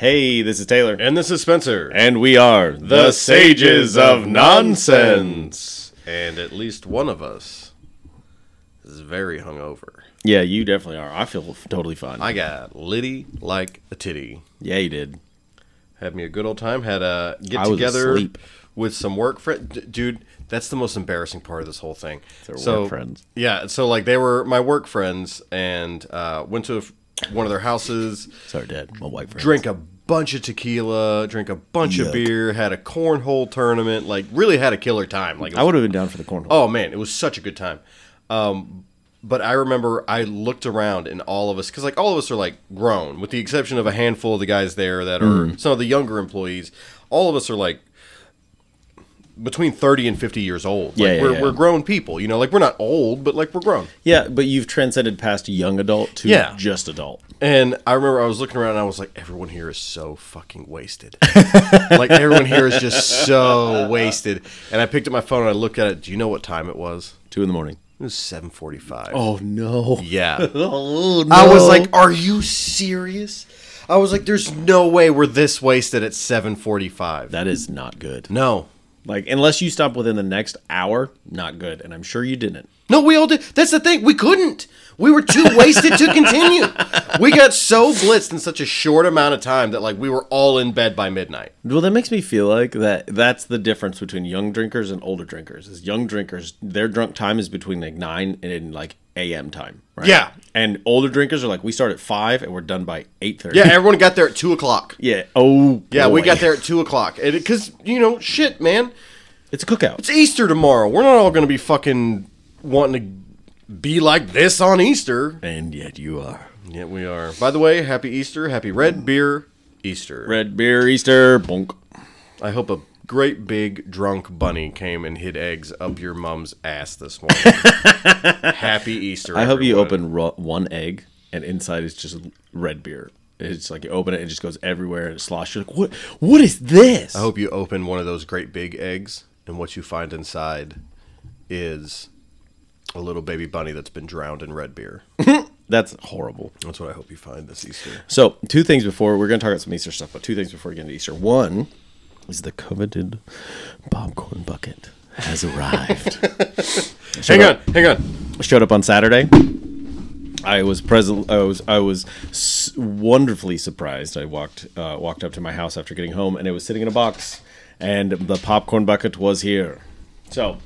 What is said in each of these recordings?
Hey, this is Taylor. And this is Spencer. And we are the, Sages of Nonsense. And at least one of us is very hungover. Yeah, you definitely are. I feel totally fine. I got litty like a titty. yeah, you did. Had me a good old time. Had a get together asleep. with some work friends. Dude, that's the most embarrassing part of this whole thing. Their work friends. Yeah, so like they were my work friends and uh, went to one of their houses. Sorry, Dad. My wife. Drink a bunch of tequila, drink a bunch Yuck. of beer, had a cornhole tournament, like really had a killer time. Like it I would have been down for the cornhole. oh man, it was such a good time. Um, but I remember I looked around and all of us, because like all of us are like grown, with the exception of a handful of the guys there that are Mm-hmm. some of the younger employees. All of us are like between 30 and 50 years old. Yeah, like yeah, we're, yeah. we're grown people, you know, like we're not old, but like we're grown. Yeah, but you've transcended past young adult to Yeah. just adult. And I remember I was looking around and I was like, everyone here is so fucking wasted. like everyone here is just so wasted. And I picked up my phone and I looked at it. Do you know what time it was? Two in the morning. It was seven forty-five. Oh no. yeah. Oh no. I was like, "Are you serious?" I was like, "There's no way we're this wasted at seven forty-five. that is not good. No, Like unless you stop within the next hour, not good. And I'm sure you didn't. no, we all did. That's the thing. We couldn't. We were too wasted to continue. We got so blitzed in such a short amount of time that like we were all in bed by midnight. Well, that makes me feel like that that's the difference between young drinkers and older drinkers. Is young drinkers their drunk time is between like 9 and like AM time, right? Yeah. And older drinkers are like we start at 5 and we're done by 8:30. Yeah, everyone got there at two o'clock. Yeah. Oh. Yeah, we got there at two o'clock because you know, shit, man. It's a cookout. It's Easter tomorrow. We're not all going to be fucking wanting to be like this on Easter. And yet you are. Yet we are. By the way, happy Easter, happy red beer Easter. Red beer Easter bonk. I hope a great big drunk bunny came and hid eggs up your mom's ass this morning. happy Easter. I hope you open ro- one egg and inside is just red beer. It's like you open it, and it just goes everywhere and it sloshes. You're like, what? What is this? I hope you open one of those great big eggs, and what you find inside is a little baby bunny that's been drowned in red beer. That's horrible. That's what I hope you find this Easter. So, two things before we're going to talk about some Easter stuff, but two things before we get into Easter. One is the coveted popcorn bucket has arrived. Hang on, hang on. I showed up on Saturday. I was present. I was I was s- wonderfully surprised. I walked uh, walked up to my house after getting home, and it was sitting in a box, and the popcorn bucket was here. So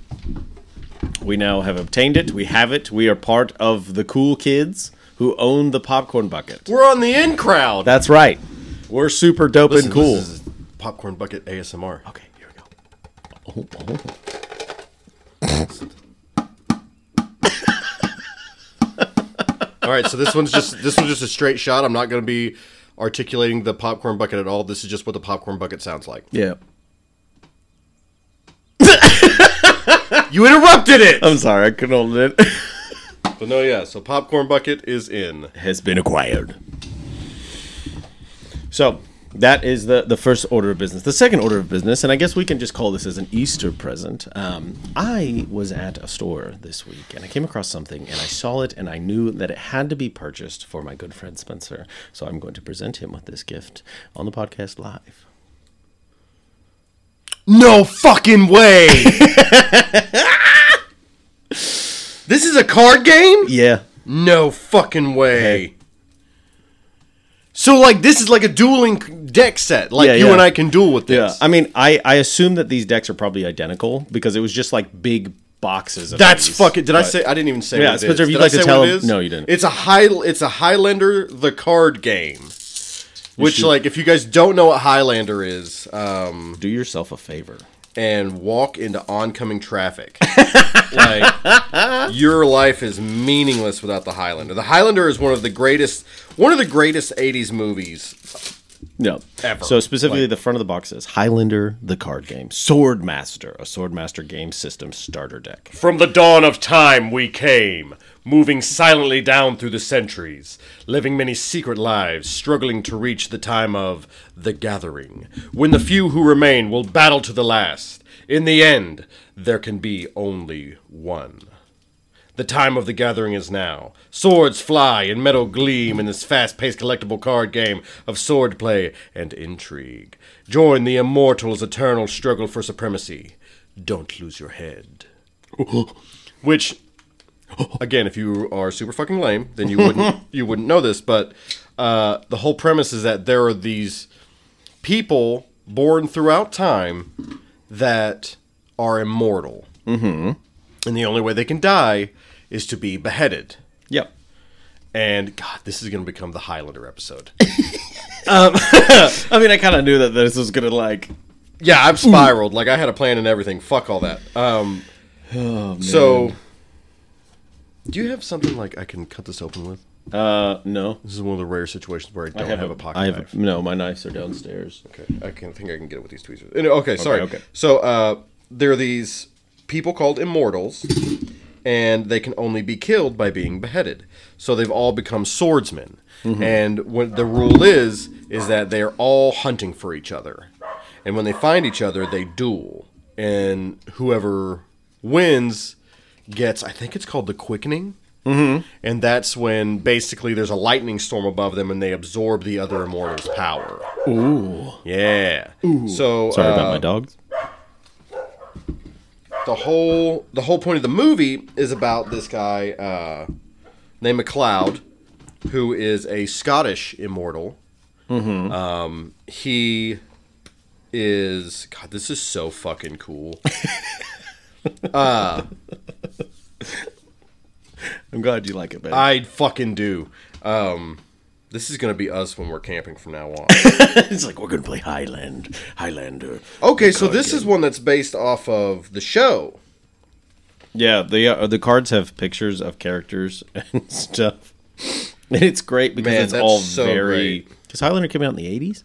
we now have obtained it. We have it. We are part of the cool kids who own the popcorn bucket. We're on the in crowd. That's right. We're super dope Listen, and cool. This is popcorn bucket ASMR. Okay, here we go. Oh, oh. All right, so this one's just this one's just a straight shot. I'm not going to be articulating the popcorn bucket at all. This is just what the popcorn bucket sounds like. Yeah. You interrupted it. I'm sorry, I couldn't hold it. But no, yeah. So popcorn bucket is in. Has been acquired. So that is the the first order of business. The second order of business, and I guess we can just call this as an Easter present. Um, I was at a store this week and I came across something and I saw it and I knew that it had to be purchased for my good friend Spencer. So I'm going to present him with this gift on the podcast live. No fucking way. this is a card game? Yeah. No fucking way. Hey. So like this is like a dueling deck set. Like Yeah, you yeah. and I can duel with this. Yeah. I mean, I I assume that these decks are probably identical because it was just like big boxes. Of That's these, fucking. Did I say? I didn't even say. Yeah, Spencer, is. if you'd like to tell him- No, you didn't. It's a high. It's a Highlander the card game. Which, should- like, if you guys don't know what Highlander is, um, Do yourself a favor. and walk into oncoming traffic, like your life is meaningless without the Highlander. The Highlander is one of the greatest, one of the greatest '80s movies. No. Ever. So specifically, Like- the front of the box says Highlander, the card game, Swordmaster, a Swordmaster game system starter deck. From the dawn of time we came, moving silently down through the centuries, living many secret lives, struggling to reach the time of the gathering, when the few who remain will battle to the last. In the end, there can be only one. The time of the gathering is now. Swords fly and metal gleam in this fast paced collectible card game of swordplay and intrigue. Join the immortals' eternal struggle for supremacy. Don't lose your head. Which, again, if you are super fucking lame, then you wouldn't you wouldn't know this. But uh, the whole premise is that there are these people born throughout time that are immortal, mm-hmm. and the only way they can die is to be beheaded. Yep. And God, this is going to become the Highlander episode. I mean, I kind of knew that this was gonna like. yeah, I've spiraled. Like I had a plan and everything. Fuck all that. Um, so, do you have something like I can cut this open with? Uh, no. This is one of the rare situations where I don't I have, a pocket I have knife. no. My knives are downstairs. Okay, I can think I can get it with these tweezers. Okay, sorry. okay. So uh, there are these people called immortals, and they can only be killed by being beheaded. So they've all become swordsmen, and what the rule is is that they are all hunting for each other, and when they find each other, they duel, and whoever wins gets I think it's called the quickening. Mm-hmm. And that's when basically there's a lightning storm above them and they absorb the other immortal's power. Ooh. Yeah. So Sorry uh, about my dogs. The whole the whole point of the movie is about this guy uh, named MacLeod, who is a Scottish immortal. Mm-hmm. Um, he is God. This is so fucking cool. uh, I'm glad you like it, man. I fucking do. Um, this is gonna be us when we're camping from now on. it's like we're gonna play Highland, Highlander. Okay, so this is one that's based off of the show. Yeah, the uh, the cards have pictures of characters and stuff, and it's great because Man, it's all so very. Because Highlander came out in the '80s.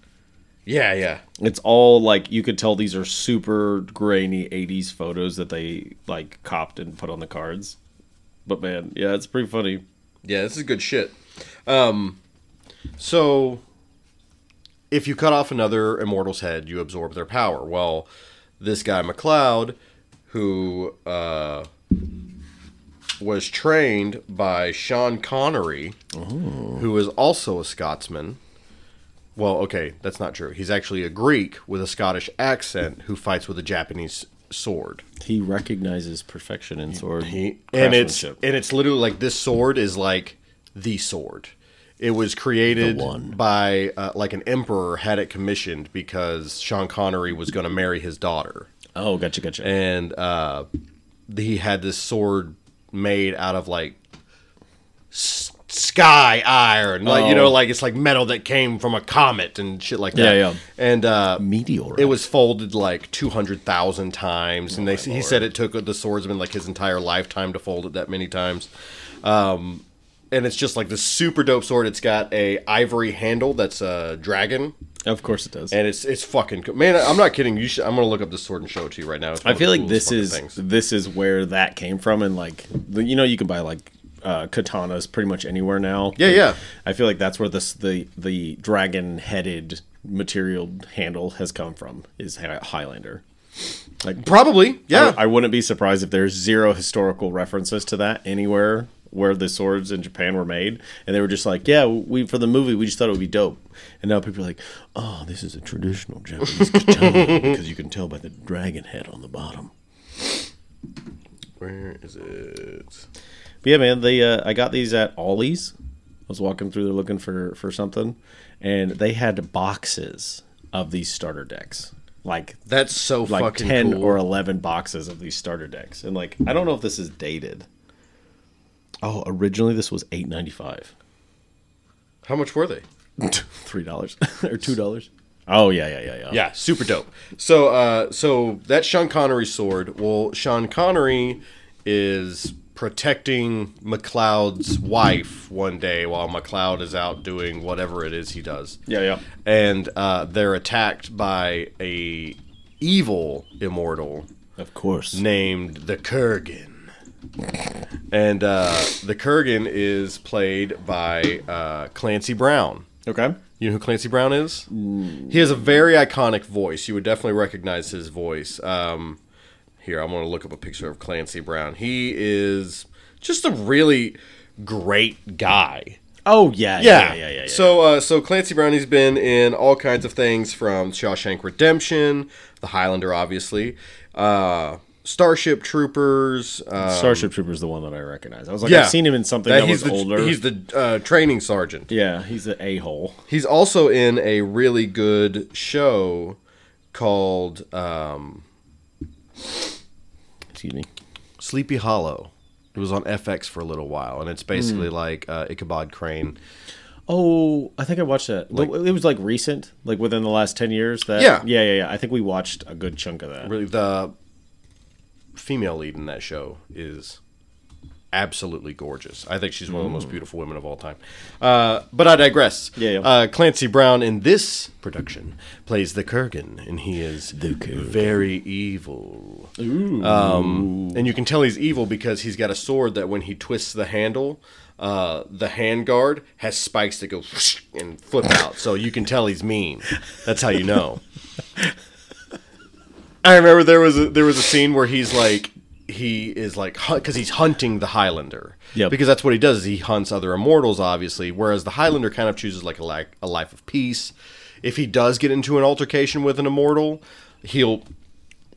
Yeah, yeah. It's all like you could tell these are super grainy '80s photos that they like copped and put on the cards. But man, yeah, it's pretty funny. Yeah, this is good shit. Um, so if you cut off another immortal's head, you absorb their power. Well, this guy MacLeod, who uh, was trained by Sean Connery, who is also a Scotsman. Well, okay, that's not true. He's actually a Greek with a Scottish accent who fights with a Japanese sword. He recognizes perfection in sword. He, and it's and it's literally like this sword is like the sword. It was created by uh, like an emperor had it commissioned because Sean Connery was going to marry his daughter, oh, gotcha, gotcha. and uh, he had this sword made out of like s- sky iron, like you Oh. know, like it's like metal that came from a comet and shit like that. Yeah, yeah. And uh, Meteor. it was folded like 200,000 times. And they, he said it took the swordsman like his entire lifetime to fold it that many times. Um, and it's just like the super dope sword. It's got a ivory handle that's a dragon. Of course it does. And it's it's fucking cool. Man, I'm not kidding. You should, I'm gonna look up this sword and show it to you right now. It's I feel like this is things. this is where that came from, and like the, you know you can buy like uh, katanas pretty much anywhere now. Yeah, yeah. I feel like that's where this the the dragon headed material handle has come from is Highlander. Like probably yeah. I, I wouldn't be surprised if there's zero historical references to that anywhere where the swords in Japan were made, and they were just like, yeah, we for the movie we just thought it would be dope, and now people are like, oh, this is a traditional Japanese katana because you can tell by the dragon head on the bottom. Where is it? But yeah, man, they uh, I got these at Ollie's. I was walking through there looking for for something, and they had boxes of these starter decks, like That's so like fucking ten cool. or eleven boxes of these starter decks, and like I don't know if this is dated. Oh, originally this was eight ninety five, How much were they? three dollars or two dollars. Oh yeah, yeah, yeah, yeah. Yeah, super dope. So, uh, so that's Sean Connery sword. Well, Sean Connery is protecting MacLeod's wife one day while MacLeod is out doing whatever it is he does. yeah, yeah. And uh, they're attacked by a evil immortal Of course. named the Kurgan. And uh, the Kurgan is played by uh, Clancy Brown. Okay. You know who Clancy Brown is? He has a very iconic voice. You would definitely recognize his voice. Um, here, I'm going to look up a picture of Clancy Brown. He is just a really great guy. Oh yeah, Yeah, yeah, yeah, yeah. yeah. So, uh, so Clancy Brown, he's been in all kinds of things from Shawshank Redemption, The Highlander, obviously, uh, Starship Troopers. Uh, Starship Trooper's the one that I recognize. I was like, yeah, I've seen him in something that, he's was the, older. He's the uh, training sergeant. yeah, he's an a hole. He's also in a really good show called um, Excuse me. Sleepy Hollow. It was on FX for a little while, and it's basically Hmm. like uh, Ichabod Crane. Oh, I think I watched that. it was like recent, like within the last ten years. That Yeah. yeah, yeah, yeah. I think we watched a good chunk of that. Really, the female lead in that show is absolutely gorgeous. I think she's one of the most beautiful women of all time. Uh, but I digress. Yeah, yeah. Uh, Clancy Brown in this production plays the Kurgan, and he is very evil. Um, and you can tell he's evil because he's got a sword that when he twists the handle, uh, the hand guard has spikes that go and flip out. So you can tell he's mean. That's how you know. I remember there was a, there was a scene where he's like he is like because he's hunting the Highlander. Yeah. Because that's what he does. Is he hunts other immortals, obviously. Whereas the Highlander kind of chooses like a li- a life of peace. If he does get into an altercation with an immortal, he'll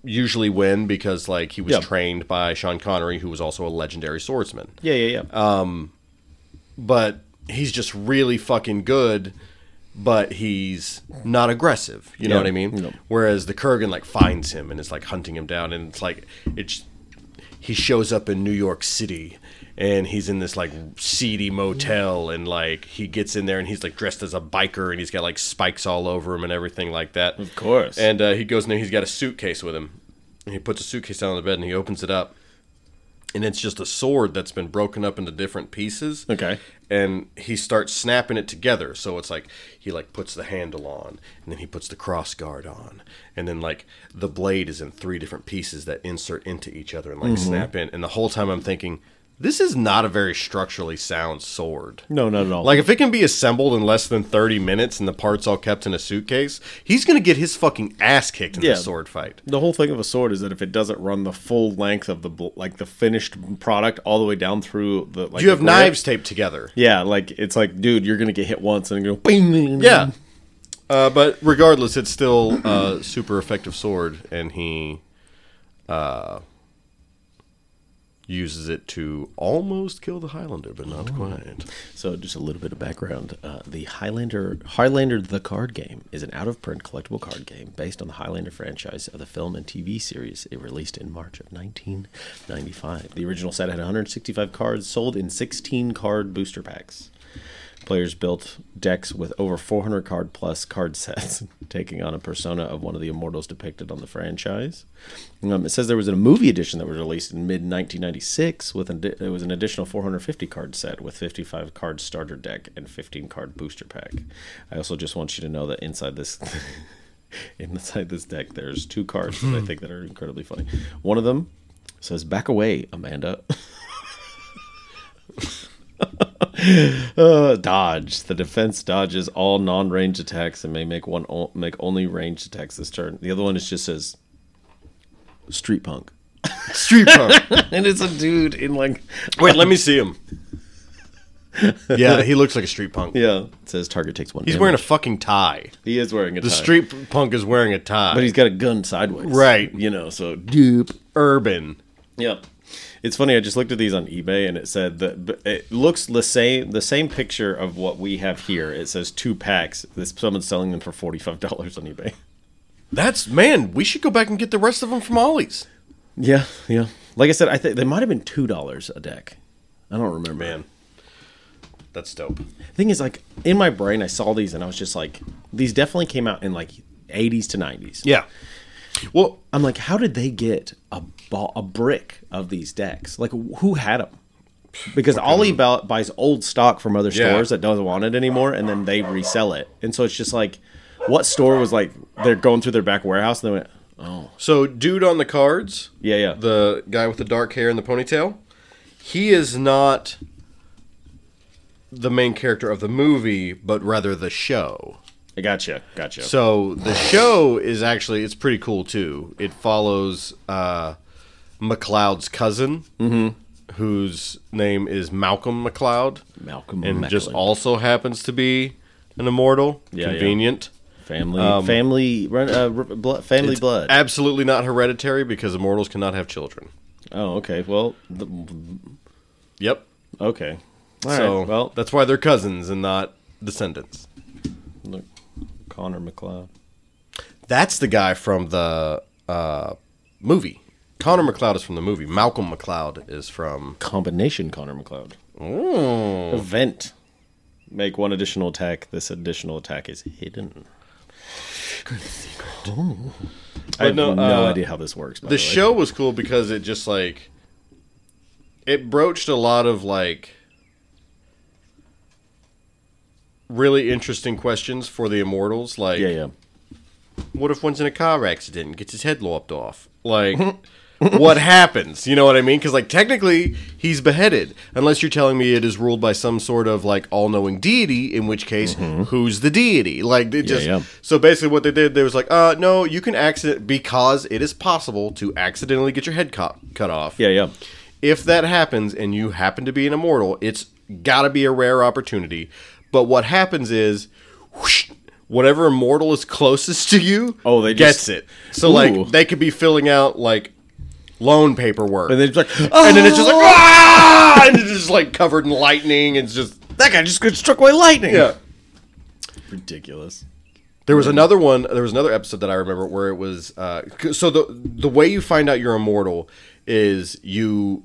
usually win because like he was Yep. trained by Sean Connery, who was also a legendary swordsman Yeah, yeah, yeah. Um, but he's just really fucking good but he's not aggressive you know Yeah. what i mean whereas the kurgan like finds him and is like hunting him down and it's like it's he shows up in new york city and he's in this like seedy motel and like he gets in there and he's like dressed as a biker and he's got like spikes all over him and everything like that Of course. and uh, he goes in there he's got a suitcase with him and he puts a suitcase down on the bed and he opens it up and it's just a sword that's been broken up into different pieces Okay. and he starts snapping it together so it's like he like puts the handle on and then he puts the cross guard on and then like the blade is in three different pieces that insert into each other and like Mm-hmm. snap in and the whole time i'm thinking this is not a very structurally sound sword no, not at all. like if it can be assembled in less than 30 minutes and the parts all kept in a suitcase he's gonna get his fucking ass kicked in Yeah. this sword fight the whole thing of a sword is that if it doesn't run the full length of the bl- like the finished product all the way down through the like you have grip- knives taped together Yeah, like it's like, dude, you're gonna get hit once and go bing. Yeah. Uh, but regardless, it's still a super effective sword, and he uh, uses it to almost kill the Highlander, but not quite. So, just a little bit of background: uh, the Highlander, Highlander the card game, is an out-of-print collectible card game based on the Highlander franchise of the film and TV series. It released in March of 1995. The original set had 165 cards, sold in 16 card booster packs. Players built decks with over 400 card plus card sets, taking on a persona of one of the immortals depicted on the franchise. Um, it says there was a movie edition that was released in mid 1996 with an, it was an additional 450 card set with 55 card starter deck and 15 card booster pack. I also just want you to know that inside this. Inside this deck, there's two cards that I think that are incredibly funny. One of them says, "Back away, Amanda." Uh, dodge. The defense dodges all non-range attacks and may make one o- make only ranged attacks this turn. The other one is just says street punk, Street punk. and it's a dude in like Wait, let me see him. Yeah, he looks like a street punk. yeah. It says target takes one. He's damage. wearing a fucking tie. He is wearing a tie. The tie. street punk is wearing a tie. but he's got a gun sideways. Right. You know. So dupe. urban. Yeah. It's funny. I just looked at these on eBay, and it said that it looks the same. The same picture of what we have here. It says two packs. This someone's selling them for forty five dollars on eBay. That's man. We should go back and get the rest of them from Ollie's. Yeah, yeah. Like I said, I think they might have been two dollars a deck. I don't remember. Man, that's dope. thing is, like in my brain, I saw these and I was just like, these definitely came out in like eighties to nineties. Yeah. Well, I'm like, how did they get a ball, a brick of these decks? Like, who had them? Because Ollie bu- buys old stock from other Yeah. stores that doesn't want it anymore, and then they resell it. And so it's just like, what store was like they're going through their back warehouse and they went, oh so dude on the cards, yeah yeah the guy with the dark hair and the ponytail, he is not the main character of the movie, but rather the show. I gotcha gotcha So the show is actually it's pretty cool too. It follows uh, MacLeod's cousin, whose name is Malcolm MacLeod, Malcolm and just also happens to be an immortal. Yeah, yeah. Convenient. family, family, run, uh, blood, family Um, blood. Absolutely not hereditary because immortals cannot have children. oh, okay. Well, the, Yep. okay. All so right, well, that's why they're cousins and not descendants. Connor MacLeod. That's the guy from the uh, movie. Connor MacLeod is from the movie. Malcolm MacLeod is from. Combination Connor MacLeod. Oh. Event. Make one additional attack. This additional attack is hidden. I have no, no, uh, idea how this works. The the, show was cool because it just like it broached a lot of like really interesting questions for the immortals. Like, Yeah, yeah. what if one's in a car accident and gets his head lopped off? Like, what happens? You know what I mean? Because like technically he's beheaded, unless you're telling me it is ruled by some sort of like all-knowing deity. In which case, who's the deity? Like, it just yeah. so basically what they did, they was like, uh, no, you can accident because it is possible to accidentally get your head cut cut off. Yeah, yeah. If that happens and you happen to be an immortal, it's got to be a rare opportunity. But what happens is, whoosh, whatever immortal is closest to you, Oh, they gets just- it. So Ooh. like they could be filling out like loan paperwork, And and, then it's like, oh, then it's just like ah, and it's just like covered in lightning. It's just that guy just got struck by lightning. yeah. Ridiculous. There was another one. There was another episode that I remember where it was. Uh, so the the way you find out you're immortal is you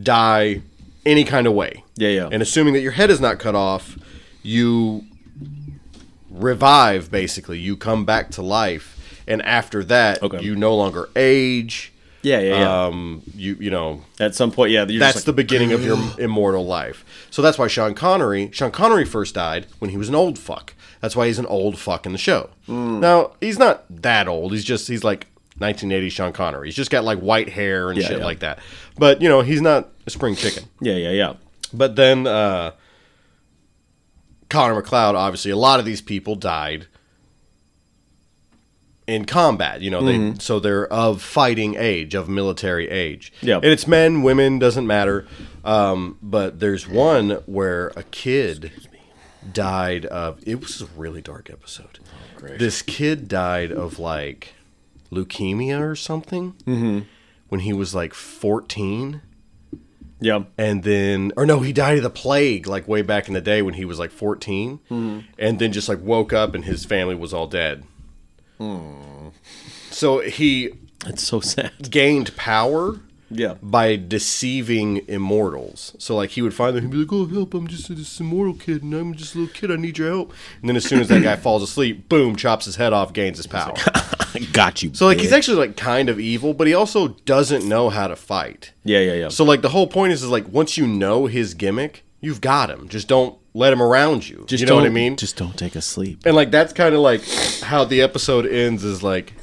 die any kind of way. Yeah, yeah. And assuming that your head is not cut off, you revive. Basically, you come back to life, and after that, Okay. you no longer age. Yeah, yeah, yeah. Um, you you know At some point, yeah. You're that's just the beginning of your immortal life. So that's why Sean Connery, Sean Connery first died when he was an old fuck. That's why he's an old fuck in the show. Hmm. Now he's not that old. He's just he's like 1980 Sean Connery. He's just got like white hair and Yeah, shit yeah. like that. But you know he's not a spring chicken. Yeah, yeah, yeah. But then uh, Connor MacLeod, obviously, a lot of these people died in combat. You know, they Mm-hmm. so they're of fighting age, of military age. Yep. and it's men, women, doesn't matter. Um, but there's one where a kid died of. It was a really dark episode. Oh, great. This kid died of like leukemia or something Mm-hmm. when he was like 14 Yeah. and then or no he died of the plague like way back in the day when he was like 14 hmm. and then just like woke up and his family was all dead. Hmm. So he It's so sad. gained power Yeah. by deceiving immortals so like he would find them he'd be like oh help i'm just this immortal kid and i'm just a little kid i need your help and then as soon as that guy falls asleep boom chops his head off gains his power got you. so like he's actually like kind of evil but he also doesn't know how to fight Yeah, yeah, yeah. So like the whole point is, is like once you know his gimmick, you've got him. Just don't let him around you. just you know what I mean? Just don't take a sleep. and like that's kind of like how the episode ends is like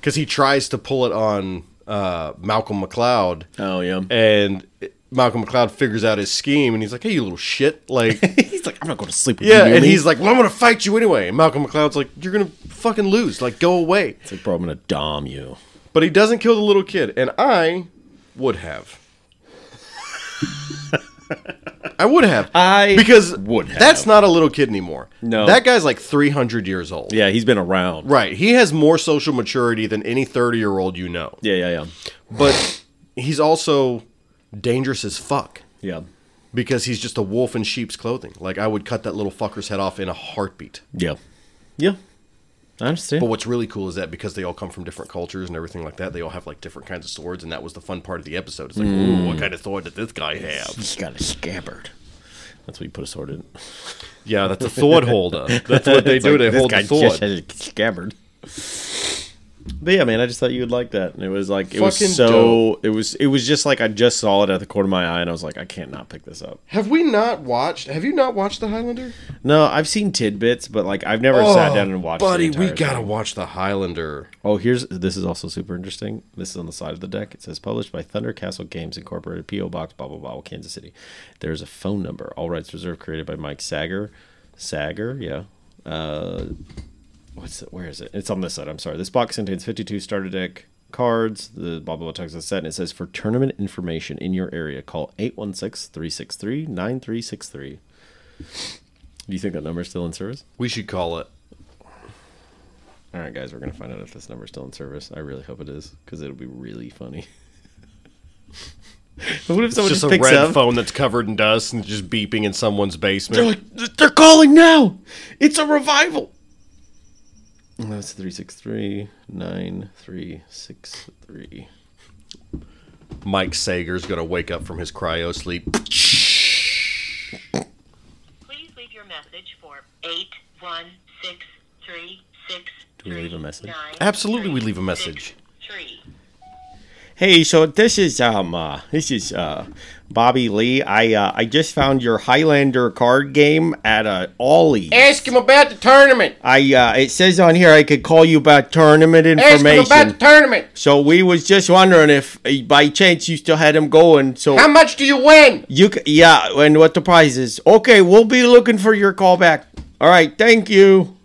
because he tries to pull it on uh, Malcolm MacLeod, Oh yeah. and Malcolm MacLeod figures out his scheme, and he's like, "Hey, you little shit!" Like, he's like, I'm not going to sleep with yeah, you. near and me." he's like, "Well, I'm gonna fight you anyway." And Malcolm MacLeod's like, "You're gonna fucking lose. Like, go away." It's like, bro, I'm going to dom you. But he doesn't kill the little kid, and I would have. I would have. I because would have. That's not a little kid anymore. No. that guy's like three hundred years old. Yeah, he's been around. Right. He has more social maturity than any thirty-year-old you know. Yeah, yeah, yeah. But he's also dangerous as fuck Yeah. because he's just a wolf in sheep's clothing. Like I would cut that little fucker's head off in a heartbeat. Yeah. Yeah. I understand. But what's really cool is that because they all come from different cultures and everything like that, they all have like different kinds of swords, and that was the fun part of the episode. It's like, ooh, hmm. what kind of sword did this guy have? He's got a scabbard. That's what you put a sword in. Yeah, that's a sword holder. That's what they do. like, they hold the sword. just has a scabbard. But yeah, man, I just thought you would like that. And it was like it was Fucking so it was it was just like I just saw it at the corner of my eye and I was like, I can't not pick this up. Have we not watched? Have you not watched The Highlander? No, I've seen tidbits, but like I've never sat down and watched. the Oh, buddy. We entire gotta thing. watch The Highlander. Oh, here's this is also super interesting. This is on the side of the deck. It says published by Thunder Castle Games Incorporated, PO Box, blah blah blah, Kansas City. There's a phone number. All rights reserved. Created by Mike Sager. Sager, yeah. Uh, what's it? Where is it? It's on this side. I'm sorry. This box contains 52 starter deck cards. The blah blah blah text is set, and it says for tournament information in your area, call 816-363-9363. Do you think that number is still in service? We should call it. All right, guys, we're gonna find out if this number is still in service. I really hope it is, because it'll be really funny. what if It's someone just just, a red up? phone that's covered in dust and just beeping in someone's basement. They're like, they're calling now. It's a revival. That's three six three nine three six three. Mike Sager's gonna wake up from his cryo sleep. Please leave your message for eight one six three six. Do we leave a message? Absolutely, we leave a message. Hey, so this is um uh, this is uh Bobby Lee. I uh, I just found your Highlander card game at uh, Ollie's. Ask him about the tournament. I uh, it says on here I could call you about tournament information. Ask him about the tournament. so we was just wondering if uh, by chance you still had him going. So how much do you win? You c- yeah, and what the prize is? Okay, we'll be looking for your call back. All right, thank you.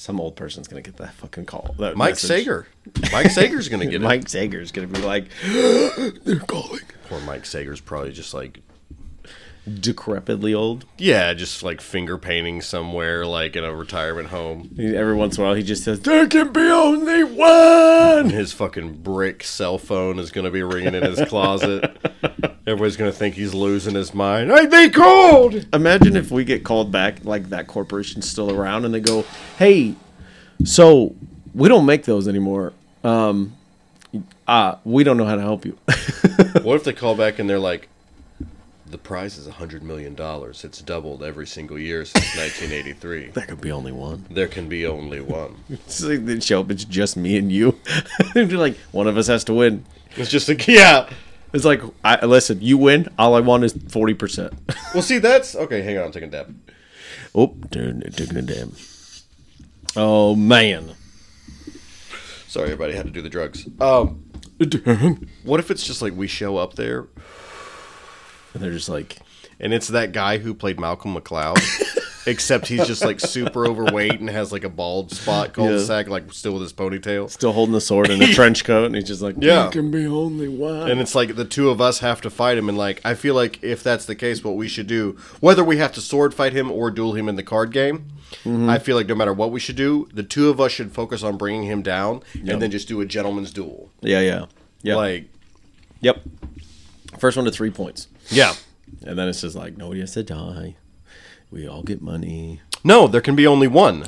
Some old person's gonna get that fucking call. That Mike message. Sager. Mike Sager's gonna get it. Mike Sager's gonna be like, they're calling. Poor Mike Sager's probably just like, Decrepitly old. yeah, just like finger painting somewhere, like in a retirement home. Every once in a while, he just says, "There can be only one." His fucking brick cell phone is gonna be ringing in his closet. Everybody's gonna think he's losing his mind. Hey, they called. Imagine if we get called back, like that corporation's still around, and they go, "Hey, so we don't make those anymore. Um, uh, we don't know how to help you." What if they call back and they're like, the prize is a hundred million dollars. It's doubled every single year since 1983. there could be only one. There can be only one. It's like they show up, it's just me and you. They're like, one of us has to win. It's just like, yeah. It's like, I, listen, you win. All I want is 40%. Well, see, that's okay. Hang on, I'm taking a dab. oh, dude, taking a damn. Oh, man. Sorry, everybody had to do the drugs. Um, what if it's just like we show up there they're just like, and it's that guy who played Malcolm MacLeod, except he's just like super overweight and has like a bald spot cul-de-sac, like still with his ponytail. still holding the sword in a trench coat, and he's just like, Yeah. there can be only one. And it's like the two of us have to fight him, and like I feel like if that's the case, what we should do, whether we have to sword fight him or duel him in the card game, mm-hmm. I feel like no matter what we should do, the two of us should focus on bringing him down, and then just do a gentleman's duel. yeah, yeah. Yeah. Like, yep. First one to three points. Yeah, And then it's just like, nobody has to die. We all get money. no, there can be only one.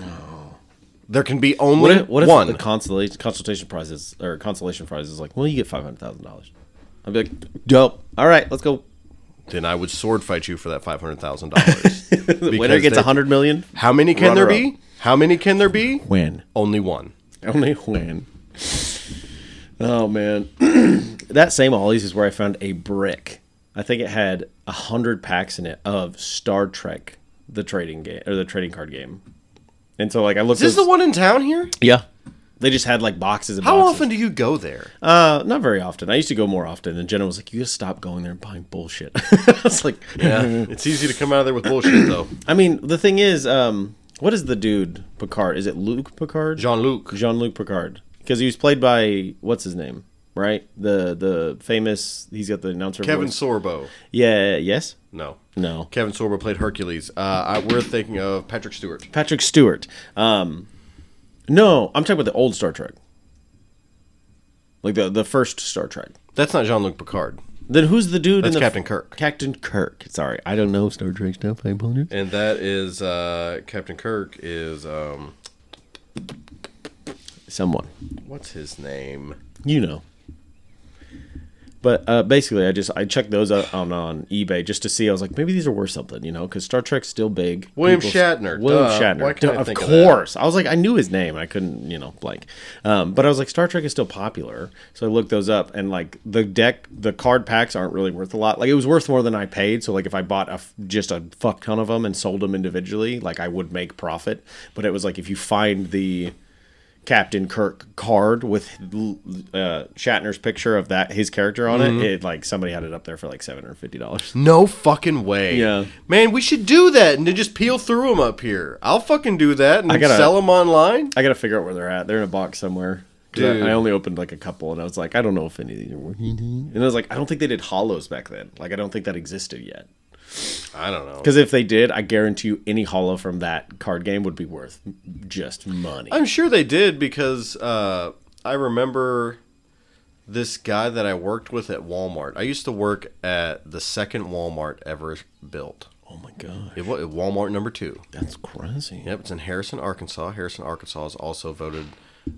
There can be only What if, what if one. the consolation consultation prizes or consolation prize is like, well, you get five hundred thousand dollars. I'd be like, dope. All right, let's go. then I would sword fight you for that five hundred thousand dollars. The winner gets a hundred million. How many can there be? How many can there be? When Only one. only when. Oh man, that same Ollie's is where I found a brick. I think it had a hundred packs in it of Star Trek, the trading game or the trading card game. And so like I looked. Is this at- the one in town here? Yeah, they just had like boxes and How boxes. often do you go there? Uh, not very often. I used to go more often, and Jenna was like, "You gotta stop going there and buying bullshit." I was like, Yeah, it's easy to come out of there with bullshit though. I mean, the thing is, um, what is the dude Picard? Is it Luke Picard? Jean Luc. Jean Luc Picard, because he was played by what's his name, right? The the famous. He's got the announcer. Kevin voice. Sorbo. Yeah. Yes. No. No. Kevin Sorbo played Hercules. Uh, I, we're thinking of Patrick Stewart. Patrick Stewart. Um, no, I'm talking about the old Star Trek. Like the the first Star Trek. That's not Jean Luc Picard. Then who's the dude? That's in the Captain Kirk. Captain Kirk. Sorry, I don't know Star Trek stuff. I apologize. And that is uh, Captain Kirk is um, Someone. what's his name? You know. But uh, basically, I just I checked those out on, on eBay just to see. I was like, maybe these are worth something, you know, because Star Trek's still big. William People- Shatner, William duh. Shatner. I of think of course. I was like, I knew his name. I couldn't, you know, blank. Um, but I was like, Star Trek is still popular, so I looked those up, and like the deck, the card packs aren't really worth a lot. Like it was worth more than I paid. So like if I bought a just a fuck ton of them and sold them individually, like I would make profit. But it was like if you find the Captain Kirk card with uh, Shatner's picture of that his character on Mm-hmm. it. It like somebody had it up there for like seven hundred fifty dollars. No fucking way. Yeah. Man, we should do that and then just peel through them up here. I'll fucking do that and I gotta- sell them online. I gotta figure out where they're at. They're in a box somewhere 'Cause I- Dude. I, only opened like a couple, and I was like, I don't know if any of these are working. And I was like, I don't think they did holos back then. Like, I don't think that existed yet. I don't know. Because if they did, I guarantee you, any holo from that card game would be worth just money. I'm sure they did because uh, I remember this guy that I worked with at Walmart. I used to work at the second Walmart ever built. oh my god, It was Walmart number two. that's crazy. Yep, it's in Harrison, Arkansas. Harrison, Arkansas is also voted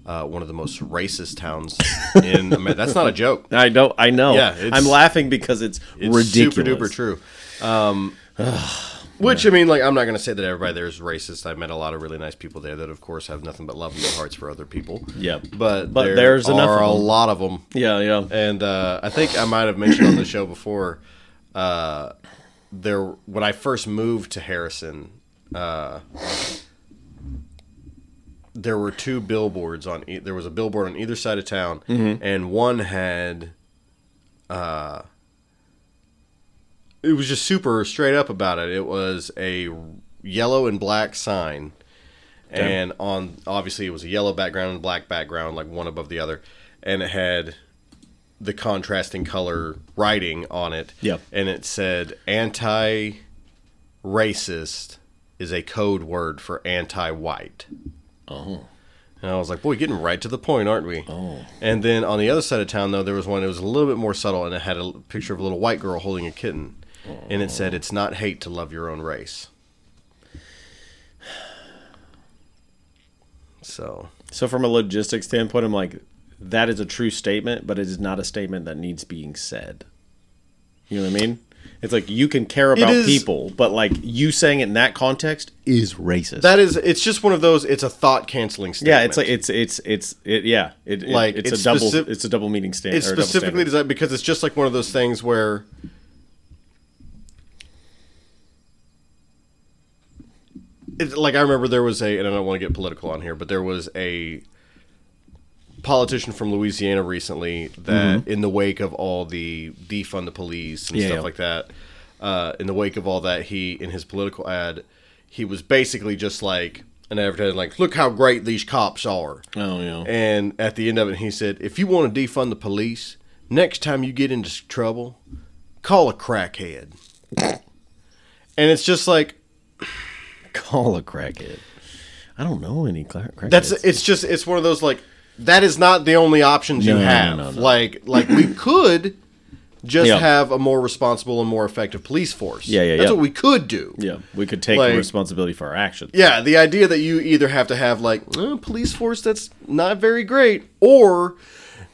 uh, one of the most racist towns in America. That's not a joke. I know, I know. Yeah, I'm laughing because it's, It's ridiculous. super duper true. Um, which I mean, like, I'm not going to say that everybody there is racist. I met a lot of really nice people there that, of course, have nothing but love in their hearts for other people. Yeah, but But there there's are enough of a them. lot of them. Yeah, yeah. And uh, I think I might have mentioned on the show before. Uh, there, when I first moved to Harrison, uh, there were two billboards on. E- there was a billboard on either side of town, and one had. Uh, it was just super straight up about it. It was a yellow and black sign, and on obviously it was a yellow background and black background, like one above the other, and it had the contrasting color writing on it. Yep. And it said anti racist is a code word for anti white. Oh. And I was like, boy, getting right to the point, aren't we? Oh. And then on the other side of town, though, there was one that was a little bit more subtle, and it had a picture of a little white girl holding a kitten. And it said, it's not hate to love your own race. So, So from a logistics standpoint, I'm like, that is a true statement, but it is not a statement that needs being said. You know what I mean? It's like you can care about is- people, but like you saying it in that context is racist. that is, it's just one of those, it's a thought canceling statement. yeah, it's like it's it's it's it yeah. It, Like, it's, it's a double it's a double meaning stand. it's or a double specifically standard. designed because it's just like one of those things where it's like I remember there was a and I don't want to get political on here, but there was a politician from Louisiana recently that in the wake of all the defund the police and Mm-hmm. Yeah, stuff yeah. like that, uh, in the wake of all that, he in his political ad, he was basically just like an advertising like, look how great these cops are. Oh yeah. And at the end of it, he said, if you want to defund the police, next time you get into trouble, call a crackhead. and it's just like Call a crackhead. I don't know any cra- crackheads. that's it's just it's one of those like that is not the only options you No, no, have. no, no. Like like we could just Yeah. have a more responsible and more effective police force. Yeah, yeah, That's yeah. what we could do. yeah. We could take Like- responsibility for our actions. Yeah, the idea that you either have to have like a police force that's not very great or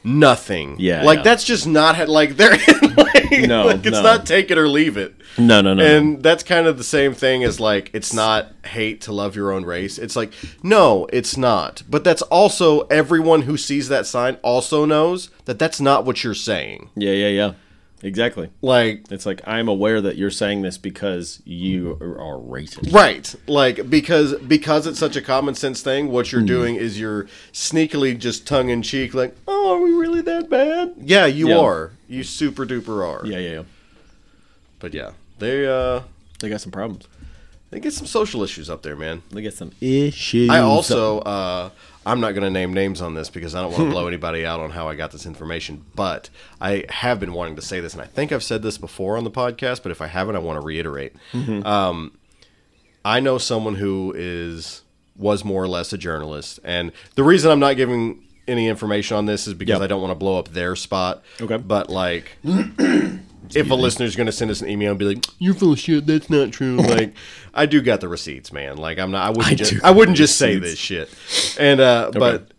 nothing. Yeah, like yeah. that's just not ha- like they're like, No, like it's no. not take it or leave it. No, no, no. no. And that's kind of the same thing as like it's not hate to love your own race. It's like no, it's not. But that's also everyone who sees that sign also knows that that's not what you're saying. yeah, yeah, yeah. Exactly. Like It's like I'm aware that you're saying this because you are racist. Right. Like because because it's such a common sense thing, what you're doing is you're sneakily just tongue in cheek like, "Oh, are we really that bad?" Yeah, you Yeah. are. You super duper are. Yeah, yeah, yeah. But yeah, they uh They got some problems. they get some social issues up there, man. They get some issues. I also uh I'm not going to name names on this because I don't want to blow anybody out on how I got this information, but I have been wanting to say this and I think I've said this before on the podcast, but if I haven't I want to reiterate. Um I know someone who is was more or less a journalist, and the reason I'm not giving any information on this is because Yep. I don't want to blow up their spot. Okay. but like. If a listener's going to send us an email and be like, "You're full of shit. That's not true," like, I do got the receipts, man. Like, I'm not. I wouldn't I just. I wouldn't just say this shit. And uh, but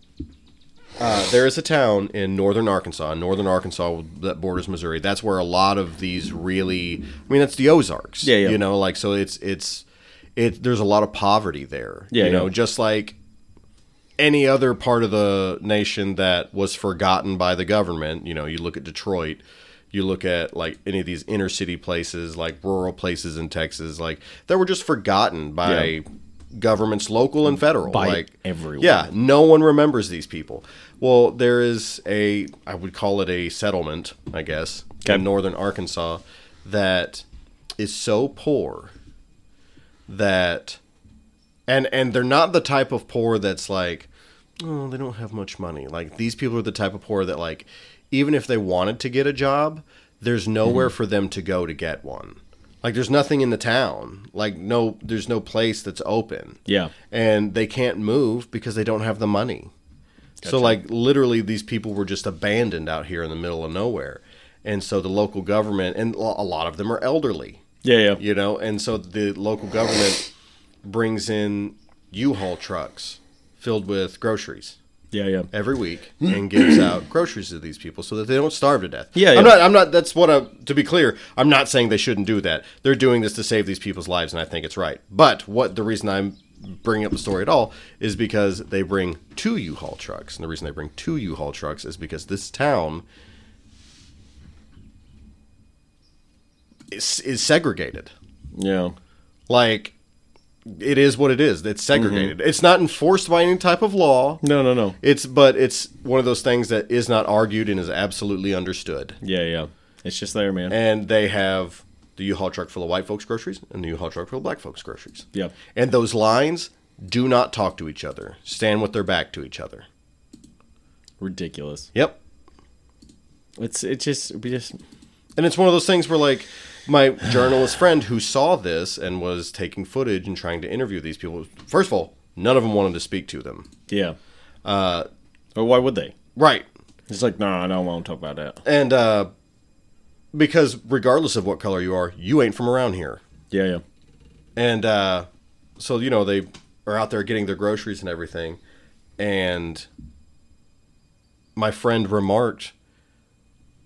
uh, there is a town in northern Arkansas, northern Arkansas that borders Missouri. That's where a lot of these really. I mean, that's the Ozarks. Yeah, yeah. You know, like so it's it's it. There's a lot of poverty there. Yeah, you know, yeah. just like any other part of the nation that was forgotten by the government. You know, you look at Detroit. You look at like any of these inner city places, like rural places in Texas, like that were just forgotten by Yeah. governments, local and federal. By like everyone. Yeah, no one remembers these people. Well, there is a, I would call it a settlement, I guess, Okay. in northern Arkansas that is so poor that, and and they're not the type of poor that's like oh, they don't have much money. Like these people are the type of poor that like even if they wanted to get a job, there's nowhere Mm-hmm. for them to go to get one. Like there's nothing in the town. Like no there's no place that's open. Yeah. And they can't move because they don't have the money. So like literally these people were just abandoned out here in the middle of nowhere. And so the local government and a lot of them are elderly Yeah, yeah. you know and so the local government brings in u-haul trucks filled with groceries Yeah, yeah. every week and gives out groceries to these people so that they don't starve to death Yeah, yeah. i'm not i'm not that's what i to be clear i'm not saying they shouldn't do that they're doing this to save these people's lives and i think it's right but what the reason i'm bringing up the story at all is because they bring two u-haul trucks and the reason they bring two u-haul trucks is because this town is, is segregated Yeah. like it is what it is it's segregated mm-hmm. it's not enforced by any type of law No, no, no. it's but it's one of those things that is not argued and is absolutely understood Yeah, yeah. It's just there, man. and they have the u-haul truck full of white folks groceries and the u-haul truck full of black folks groceries Yeah. and those lines do not talk to each other stand with their back to each other Ridiculous. yep It's it just we just and it's one of those things where like my journalist friend who saw this and was taking footage and trying to interview these people first of all none of them wanted to speak to them yeah. Uh, but why would they? right It's like, no, I don't want to talk about that. And uh, because regardless of what color you are, you ain't from around here. Yeah, yeah. And uh, so, you know, they are out there getting their groceries and everything. And my friend remarked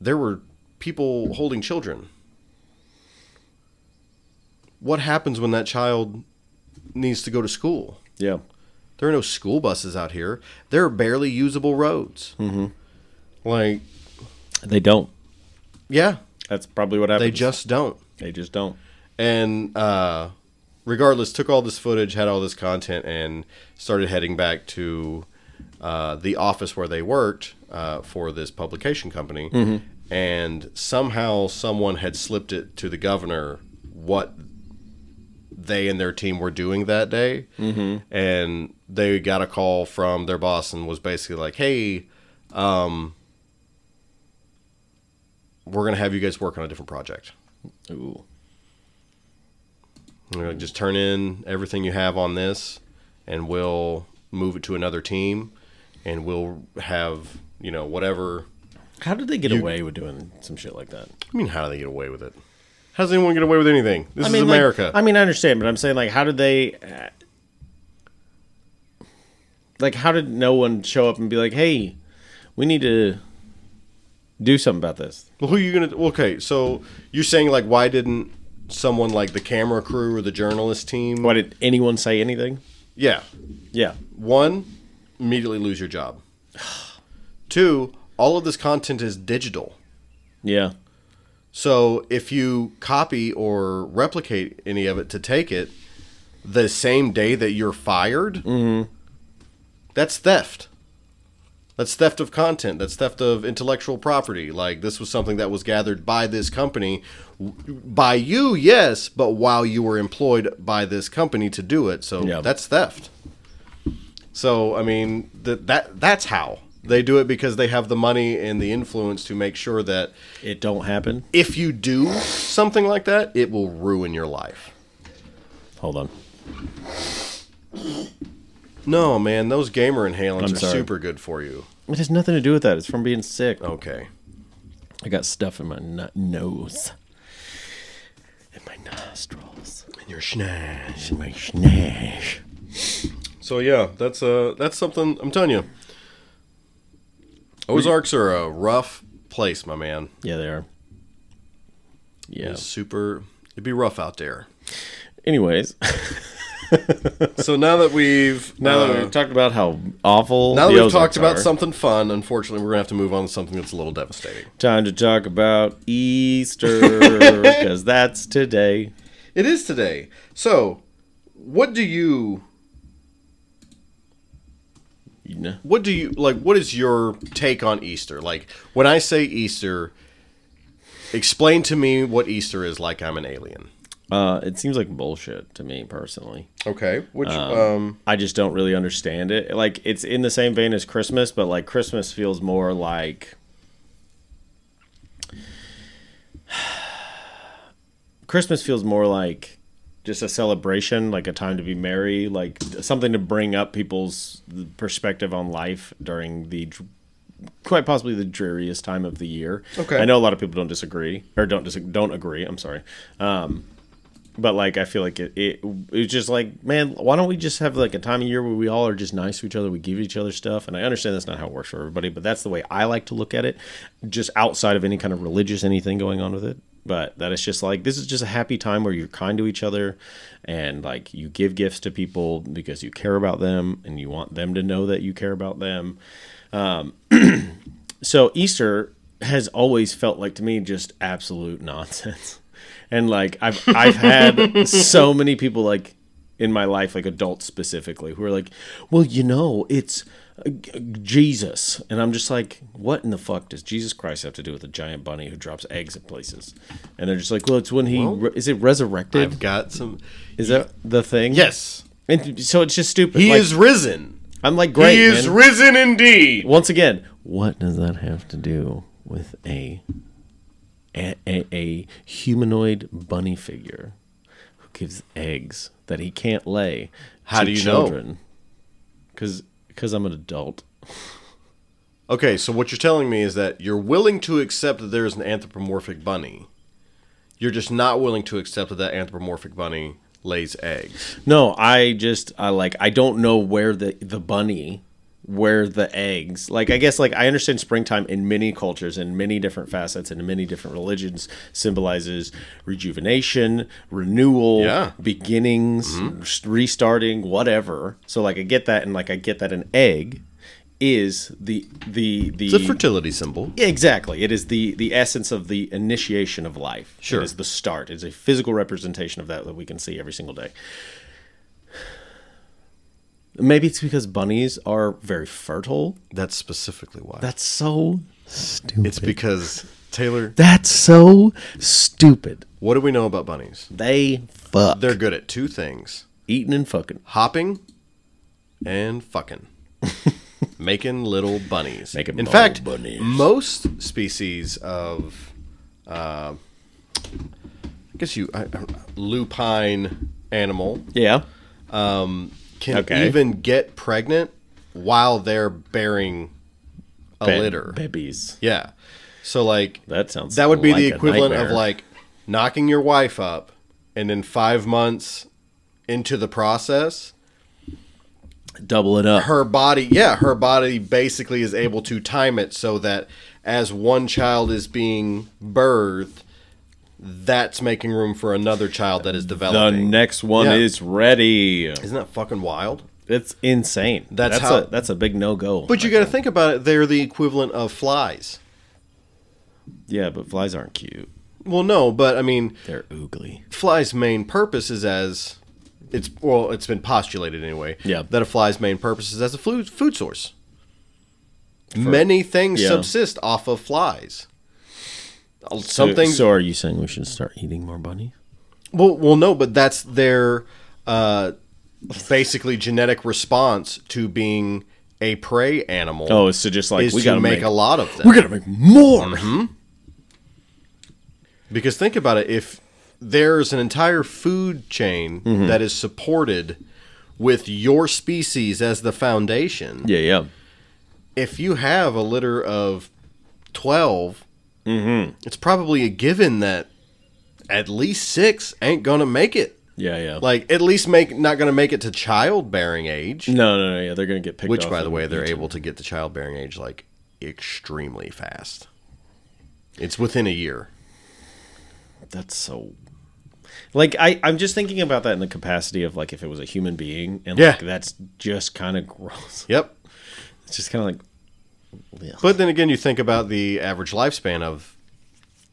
there were people holding children. What happens when that child needs to go to school? Yeah. There are no school buses out here. There are barely usable roads. Mm-hmm. Like, They don't. yeah, That's probably what happens. they just don't. they just don't. and uh, regardless took all this footage had all this content and started heading back to uh, the office where they worked uh, for this publication company and somehow someone had slipped it to the governor what they and their team were doing that day mm-hmm. and they got a call from their boss and was basically like hey um, we're going to have you guys work on a different project Ooh. Just turn in everything you have on this, and we'll move it to another team, and we'll have you know whatever. How did they get You- away with doing some shit like that? I mean, how do they get away with it? How does anyone get away with anything? This I is mean, like- America. I mean, I understand, but I'm saying like, how did they? Uh, like, how did no one show up and be like, "Hey, we need to do something about this"? well, who are you gonna? Okay, so you're saying like, why didn't someone like the camera crew or the journalist team? Why did anyone say anything? Yeah, Yeah, one, immediately lose your job. Two, all of this content is digital. yeah, So if you copy or replicate any of it to take it the same day that you're fired, mm-hmm. that's theft. That's theft of content. That's theft of intellectual property. Like this was something that was gathered by this company, by you, yes, but while you were employed by this company to do it. So Yeah. that's theft. So I mean that that that's how they do it because they have the money and the influence to make sure that it don't happen. if you do something like that, it will ruin your life. Hold on. No, man, those gamer inhalants I'm are sorry. super good for you. It has nothing to do with that. It's from being sick. Okay. I got stuff in my no- nose, in my nostrils, And your schnash. in my schnash. So yeah, that's uh that's something I'm telling you. Ozarks are a rough place, my man. Yeah, they are. Yeah. It's super it'd be rough out there. Anyways, So now that we've now that uh, we've talked about how awful now that we've talked Ozarks about are, something fun, unfortunately we're gonna have to move on to something that's a little devastating. time to talk about Easter because that's today. It is today. So what do you? What do you like what is your take on easter like when i say easter explain to me what easter is like i'm an alien Uh, it seems like bullshit to me personally. Okay. Which um, I just don't really understand it. Like it's in the same vein as Christmas, but like Christmas feels more like Christmas feels more like just a celebration, like a time to be merry, like something to bring up people's perspective on life during the quite possibly the dreariest time of the year. Okay. I know a lot of people don't disagree or don't dis- don't agree. I'm sorry. Um, but like I feel like it, it it's just like man, why don't we just have like a time of year where we all are just nice to each other, we give each other stuff, and I understand that's not how it works for everybody, but that's the way I like to look at it, just outside of any kind of religious anything going on with it. But that it's just like this is just a happy time where you're kind to each other, and like you give gifts to people because you care about them and you want them to know that you care about them. Um, so Easter has always felt like to me just absolute nonsense. And like I've I've had so many people like in my life, like adults specifically, who are like, "Well, you know, it's Jesus," and I'm just like, "What in the fuck does Jesus Christ have to do with a giant bunny who drops eggs at places?" And they're just like, "Well, it's when he re- is it resurrected? I've got some. is that the thing?" Yes. And so it's just stupid. He Like, is risen. I'm like, great. he is man. risen indeed. Once again, what does that have to do with a a, a, a humanoid bunny figure who gives eggs that he can't lay? How to do you know? children? Because because I'm an adult. Okay, so what you're telling me is that you're willing to accept that there is an anthropomorphic bunny. You're just not willing to accept that that anthropomorphic bunny lays eggs. No, I just I like I don't know where the the bunny where the eggs like i guess like i understand springtime in many cultures and many different facets and in many different religions symbolizes rejuvenation renewal Yeah. beginnings mm-hmm. restarting whatever so like i get that and like i get that an egg is the the the It's a fertility symbol. Exactly. It is the the essence of the initiation of life. Sure. It is the start. It's a physical representation of that that we can see every single day. Maybe it's because bunnies are very fertile. That's specifically why. That's so stupid. it's because Taylor. That's so stupid. What do we know about bunnies? They fuck. They're good at two things: eating and fucking. hopping and fucking. Making little bunnies. Making In fact, bunnies. most species of, uh, I guess you, I, I, lupine animal Yeah. Can Okay. even get pregnant while they're bearing a litter. Babies. Yeah. So like That sounds that would be like the equivalent of like knocking your wife up and then 5 months into the process double it up. her body yeah her body basically is able to time it so that as one child is being birthed that's making room for another child that is developing. the next one Yeah. is ready. isn't that fucking wild It's insane. That's that's how- a that's a big no go. but you got to think about it they're the equivalent of flies yeah, but flies aren't cute. well no but i mean They're oogly. fly's main purpose is as it's well it's been postulated anyway Yeah. that a fly's main purpose is as a food food source many things yeah. subsist off of flies So, so are you saying we should start eating more bunnies? well, well no but that's their uh, basically genetic response to being a prey animal Oh, so just like we gotta make, make, a lot of them we gotta make more. Because think about it, if there's an entire food chain Mm-hmm. that is supported with your species as the foundation, Yeah, yeah. if you have a litter of 12, Mm-hmm. it's probably a given that at least six ain't going to make it. Yeah, yeah. Like, at least make not going to make it to childbearing age. no, no, no. Yeah, they're gonna get picked. Which, by the way, they're able to get to childbearing age like extremely fast. It's within a year. That's so. Like I, I'm just thinking about that in the capacity of like if it was a human being, and Yeah. like that's just kind of gross. Yep. It's just kind of like, ugh. But then again, you think about the average lifespan of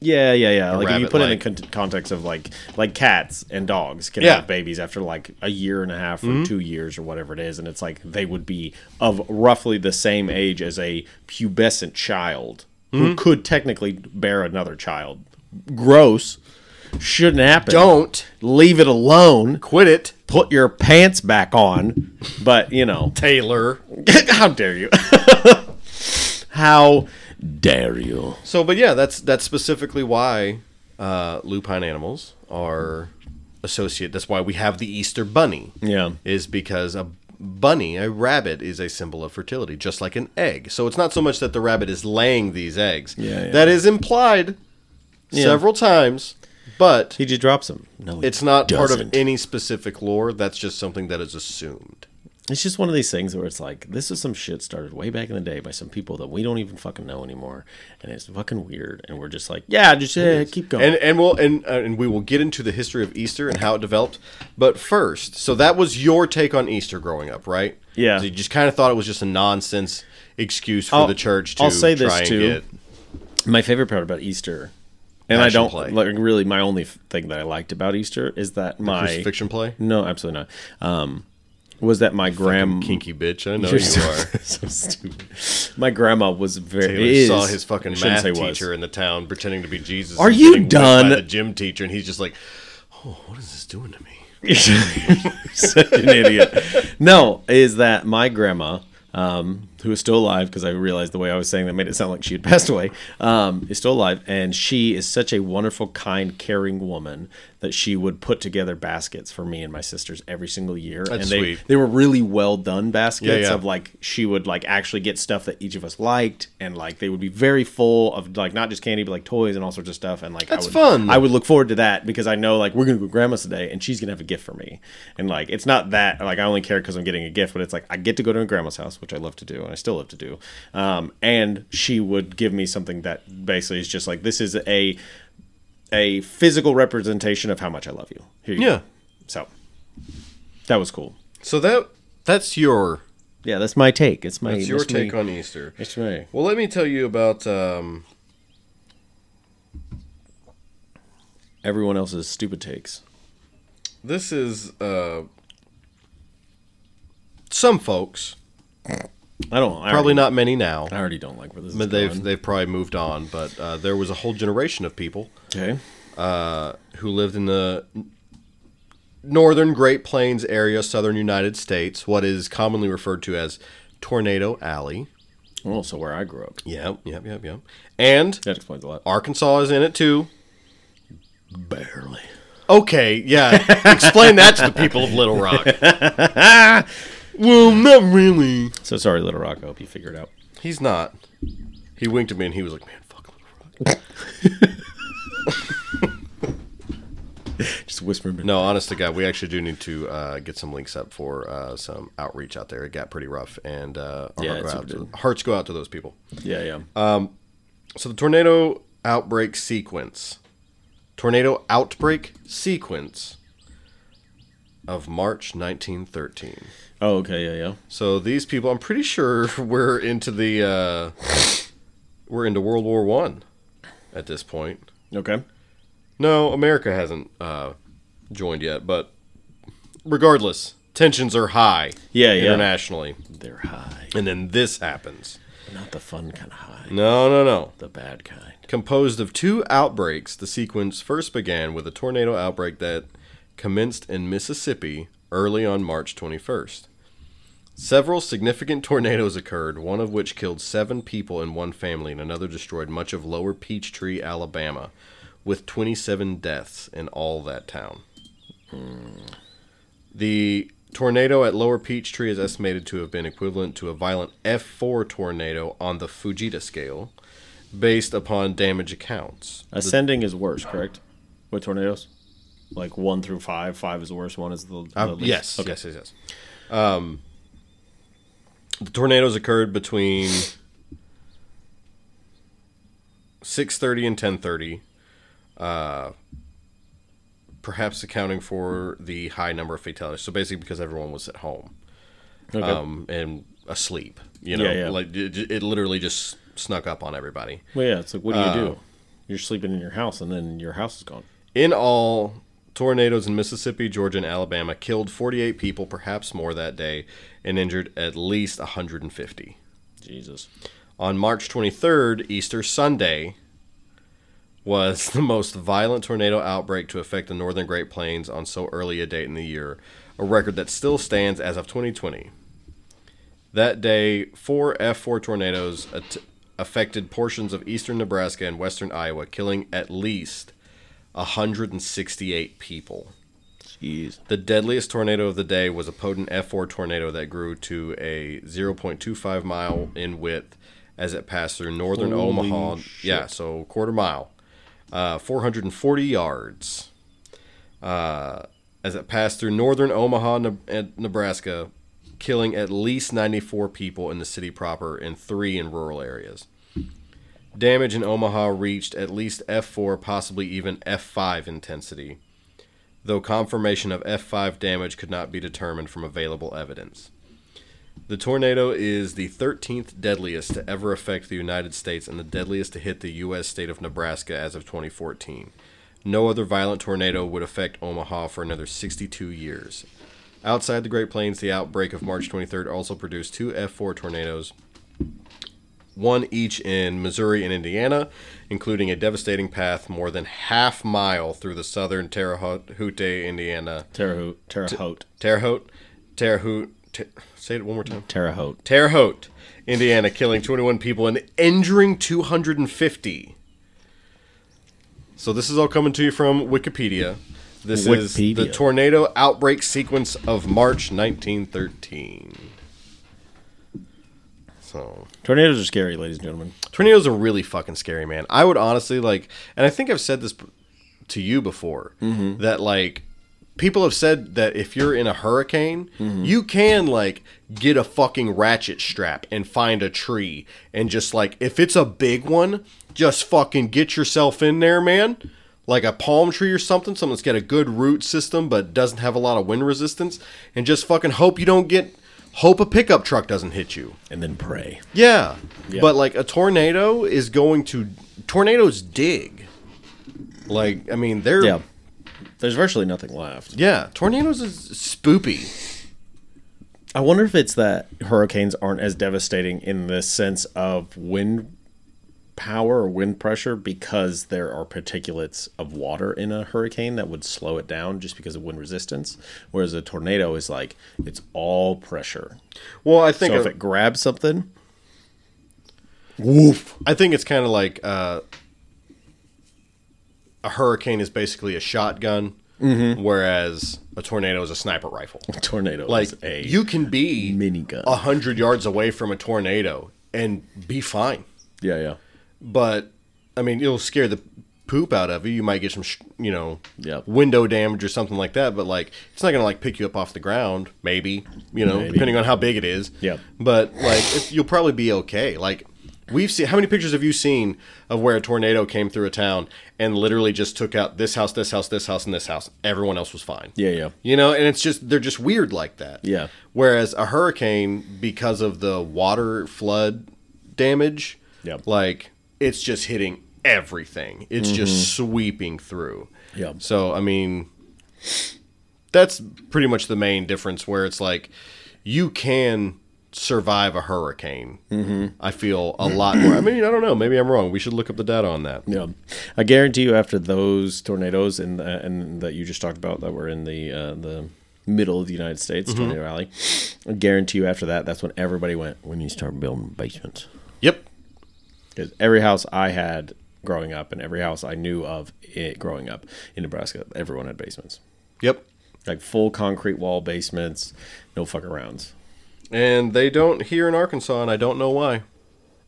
yeah, yeah, yeah. Like if you put it in like- con- context of like like cats and dogs can Yeah. have babies after like a year and a half or mm-hmm. two years or whatever it is, and it's like they would be of roughly the same age as a pubescent child who mm-hmm. could technically bear another child. Gross. shouldn't happen. Don't leave it alone. quit it, Put your pants back on. But you know, Taylor. how dare you? how dare you? So, but yeah, that's that's specifically why uh, lupine animals are associated. That's why we have the Easter bunny. Yeah. is because a bunny, a rabbit, is a symbol of fertility, just like an egg. So it's not so much that the rabbit is laying these eggs. Yeah, yeah. That is implied Yeah. several times, but He just drops them. No, it's not part of any specific lore. That's just something that is assumed. It's just one of these things where it's like this is some shit started way back in the day by some people that we don't even fucking know anymore, and it's fucking weird. And we're just like, yeah, just yeah, keep going. And and we'll and uh, and we will get into the history of Easter and how it developed. But first, so that was your take on Easter growing up, right? Yeah. So you just kind of thought it was just a nonsense excuse for I'll- the church to I'll say try this, too. get My favorite part about Easter, and Passion I don't play. like really my only thing that I liked about Easter is that my fiction play. no, absolutely not. Um, was that my grandma Kinky bitch, I know you so, are. so stupid. My grandma was very Taylor is, saw his fucking math say was. teacher in the town pretending to be Jesus. Are you done? The gym teacher, and he's just like, "Oh, what is this doing to me?" You're such an idiot. No, is that my grandma, um, who is still alive, because I realized the way I was saying that made it sound like she had passed away, um, is still alive. And she is such a wonderful, kind, caring woman that she would put together baskets for me and my sisters every single year. and they, sweet. they were really well done baskets Yeah, yeah. of like, she would like actually get stuff that each of us liked. And like, they would be very full of like, not just candy, but like toys and all sorts of stuff. And like, That's I would, fun. I would look forward to that because I know like we're gonna go grandma's today and she's gonna have a gift for me. And like it's not that like I only care because I'm getting a gift, but it's like I get to go to a grandma's house, which I love to do and I still love to do. Um, and she would give me something that basically is just like this is a a physical representation of how much I love you. Here you Yeah. go. So that was cool. So that that's your Yeah, that's my take. It's my that's your that's take me. on Easter. It's me. Well, let me tell you about. Um, Everyone else's stupid takes. this is uh, some folks, I don't. I probably already- not many now. I already don't like where this is But they've going. they've probably moved on. But uh, there was a whole generation of people okay. uh, who lived in the northern Great Plains area, southern United States, what is commonly referred to as Tornado Alley. Well, so where I grew up, Yep, yep, yep, yep. And that explains a lot. Arkansas is in it too. Barely. Okay, yeah. Explain that to the people of Little Rock. well, not really. So sorry, Little Rock. I hope you figure it out. He's not. He winked at me and he was like, "Man, fuck Little Rock." Just whisper. me. No, honest to God, we actually do need to uh, get some links up for uh, some outreach out there. It got pretty rough, and uh, our Yeah, heart go super out to, did. hearts go out to those people. Yeah, yeah. So the tornado outbreak sequence, tornado outbreak sequence of March 1913. Oh, okay. Yeah, yeah. So these people, I'm pretty sure we're into the uh, we're into World War One at this point. Okay. No, America hasn't uh, joined yet, but regardless, tensions are high. Yeah, yeah. internationally, They're high, and then this happens. not the fun kind of high. No, no, no. The bad kind. Composed of two outbreaks, the sequence first began with a tornado outbreak that commenced in Mississippi early on March 21st. Several significant tornadoes occurred, one of which killed seven people in one family, and another destroyed much of lower Peachtree, Alabama, with 27 deaths in all that town. The tornado at Lower Peachtree is estimated to have been equivalent to a violent F4 tornado on the Fujita scale, based upon damage accounts. Ascending is worse, correct? With tornadoes, like one through five. Five is the worst. One is the, the Uh, least. yes, Okay. yes, yes, yes. Um, the tornadoes occurred between six thirty and ten thirty, uh, perhaps accounting for the high number of fatalities. So basically, because everyone was at home Okay. um, and asleep, you know, Yeah, yeah. like it, it literally just snuck up on everybody. well, yeah. It's like, what do you uh, do? You're sleeping in your house, and then your house is gone. In all, tornadoes in Mississippi, Georgia, and Alabama killed 48 people, perhaps more that day, and injured at least 150. Jesus. On March 23rd, Easter Sunday, was the most violent tornado outbreak to affect the northern Great Plains on so early a date in the year, a record that still stands as of 2020. That day, four F4 tornadoes at- affected portions of eastern Nebraska and western Iowa, killing at least 168 people. Jeez. The deadliest tornado of the day was a potent F4 tornado that grew to a 0.25 mile in width as it passed through northern Holy Omaha. shit. Yeah, so quarter mile, uh, 440 yards. Uh, as it passed through northern Omaha, Ne- and Nebraska, killing at least 94 people in the city proper and three in rural areas. Damage in Omaha reached at least F4, possibly even F5 intensity though confirmation of F5 damage could not be determined from available evidence. The tornado is the 13th deadliest to ever affect the United States and the deadliest to hit the U.S. state of Nebraska as of 2014. No other violent tornado would affect Omaha for another 62 years. Outside the Great Plains, the outbreak of March 23rd also produced two F4 tornadoes, one each in Missouri and Indiana, including a devastating path more than half mile through the southern Terre Haute, Indiana. Terre Haute. Terre Haute. Terre Haute, Terre Haute. Ter- say it one more time. Terre Haute. Terre Haute, Indiana, killing 21 people and injuring 250. So this is all coming to you from Wikipedia. This is the tornado outbreak sequence of March 1913. So Tornadoes are scary, ladies and gentlemen. tornadoes are really fucking scary, man. I would honestly like, and I think I've said this to you before mm-hmm. that like people have said that if you're in a hurricane, mm-hmm. you can like get a fucking ratchet strap and find a tree and just like if it's a big one, just fucking get yourself in there, man. Like a palm tree or something, something that's got a good root system but doesn't have a lot of wind resistance, and just fucking hope you don't get, hope a pickup truck doesn't hit you. And then pray. Yeah. Yeah. But like a tornado is going to tornadoes dig. Like I mean they're Yeah. There's virtually nothing left. yeah, tornadoes is spoopy. I wonder if it's that hurricanes aren't as devastating in the sense of wind power or wind pressure because there are particulates of water in a hurricane that would slow it down just because of wind resistance. Whereas a tornado is like it's all pressure. Well, I think So if it grabs something, woof. I think it's kind of like uh, a hurricane is basically a shotgun, Mm-hmm. whereas a tornado is a sniper rifle. A tornado Like is a you can be minigun. a hundred yards away from a tornado and be fine. yeah yeah but I mean, it'll scare the poop out of you. You might get some, sh- you know, Yep. window damage or something like that. But like, it's not gonna like pick you up off the ground. Maybe, you know, Maybe. depending on how big it is. Yeah. But like, you'll probably be okay. Like, we've seen how many pictures have you seen of where a tornado came through a town and literally just took out this house, this house, this house, and this house. Everyone else was fine. yeah yeah You know, and it's just they're just weird like that. Yeah. Whereas a hurricane, because of the water flood damage, Yep. like it's just hitting everything. It's just sweeping through. Yep. So I mean, that's pretty much the main difference. Where it's like you can survive a hurricane. Mm-hmm. I feel a lot more. I mean, I don't know. Maybe I'm wrong. We should look up the data on that. Yeah, I guarantee you, after those tornadoes and uh, and that you just talked about that were in the uh, the middle of the United States, Mm-hmm. Tornado Alley, I guarantee you, after that, that's when everybody went. When you start building basements, Yep. Because every house I had growing up and every house I knew of it growing up in Nebraska, everyone had basements, Yep. like full concrete wall basements, no fuck arounds. And they don't here in Arkansas, and I don't know why.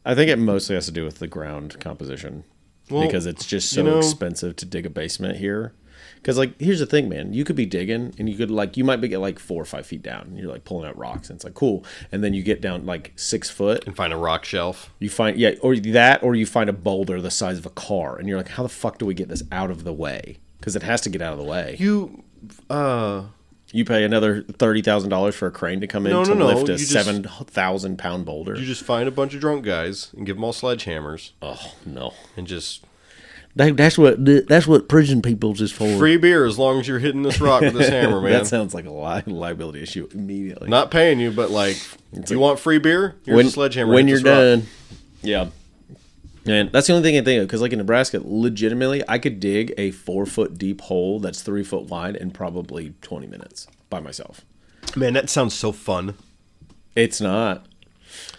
I think it mostly has to do with the ground composition Well, because it's just so you know- expensive to dig a basement here. Because like, here's the thing, man. You could be digging, and you could like, you might be get like four or five feet down, and you're like pulling out rocks, and it's like cool. And then you get down like six foot, And find a rock shelf. you find yeah, or that, or you find a boulder the size of a car, and you're like, how the fuck do we get this out of the way? Because it has to get out of the way. You, uh, You pay another thirty thousand dollars for a crane to come in No, to no, no. lift a just- seven thousand pound boulder. you just find a bunch of drunk guys and give them all sledgehammers oh no. and just That, that's what that's what prison people's is for. free beer as long as you're hitting this rock with this hammer, man. That sounds like a li- liability issue immediately. Not paying you, but like, you want free beer? Here's when a sledgehammer. when you're this rock. done. Yeah. And that's the only thing I think of because, like in Nebraska, legitimately, I could dig a four foot deep hole that's three foot wide in probably 20 minutes by myself. Man, that sounds so fun. It's not.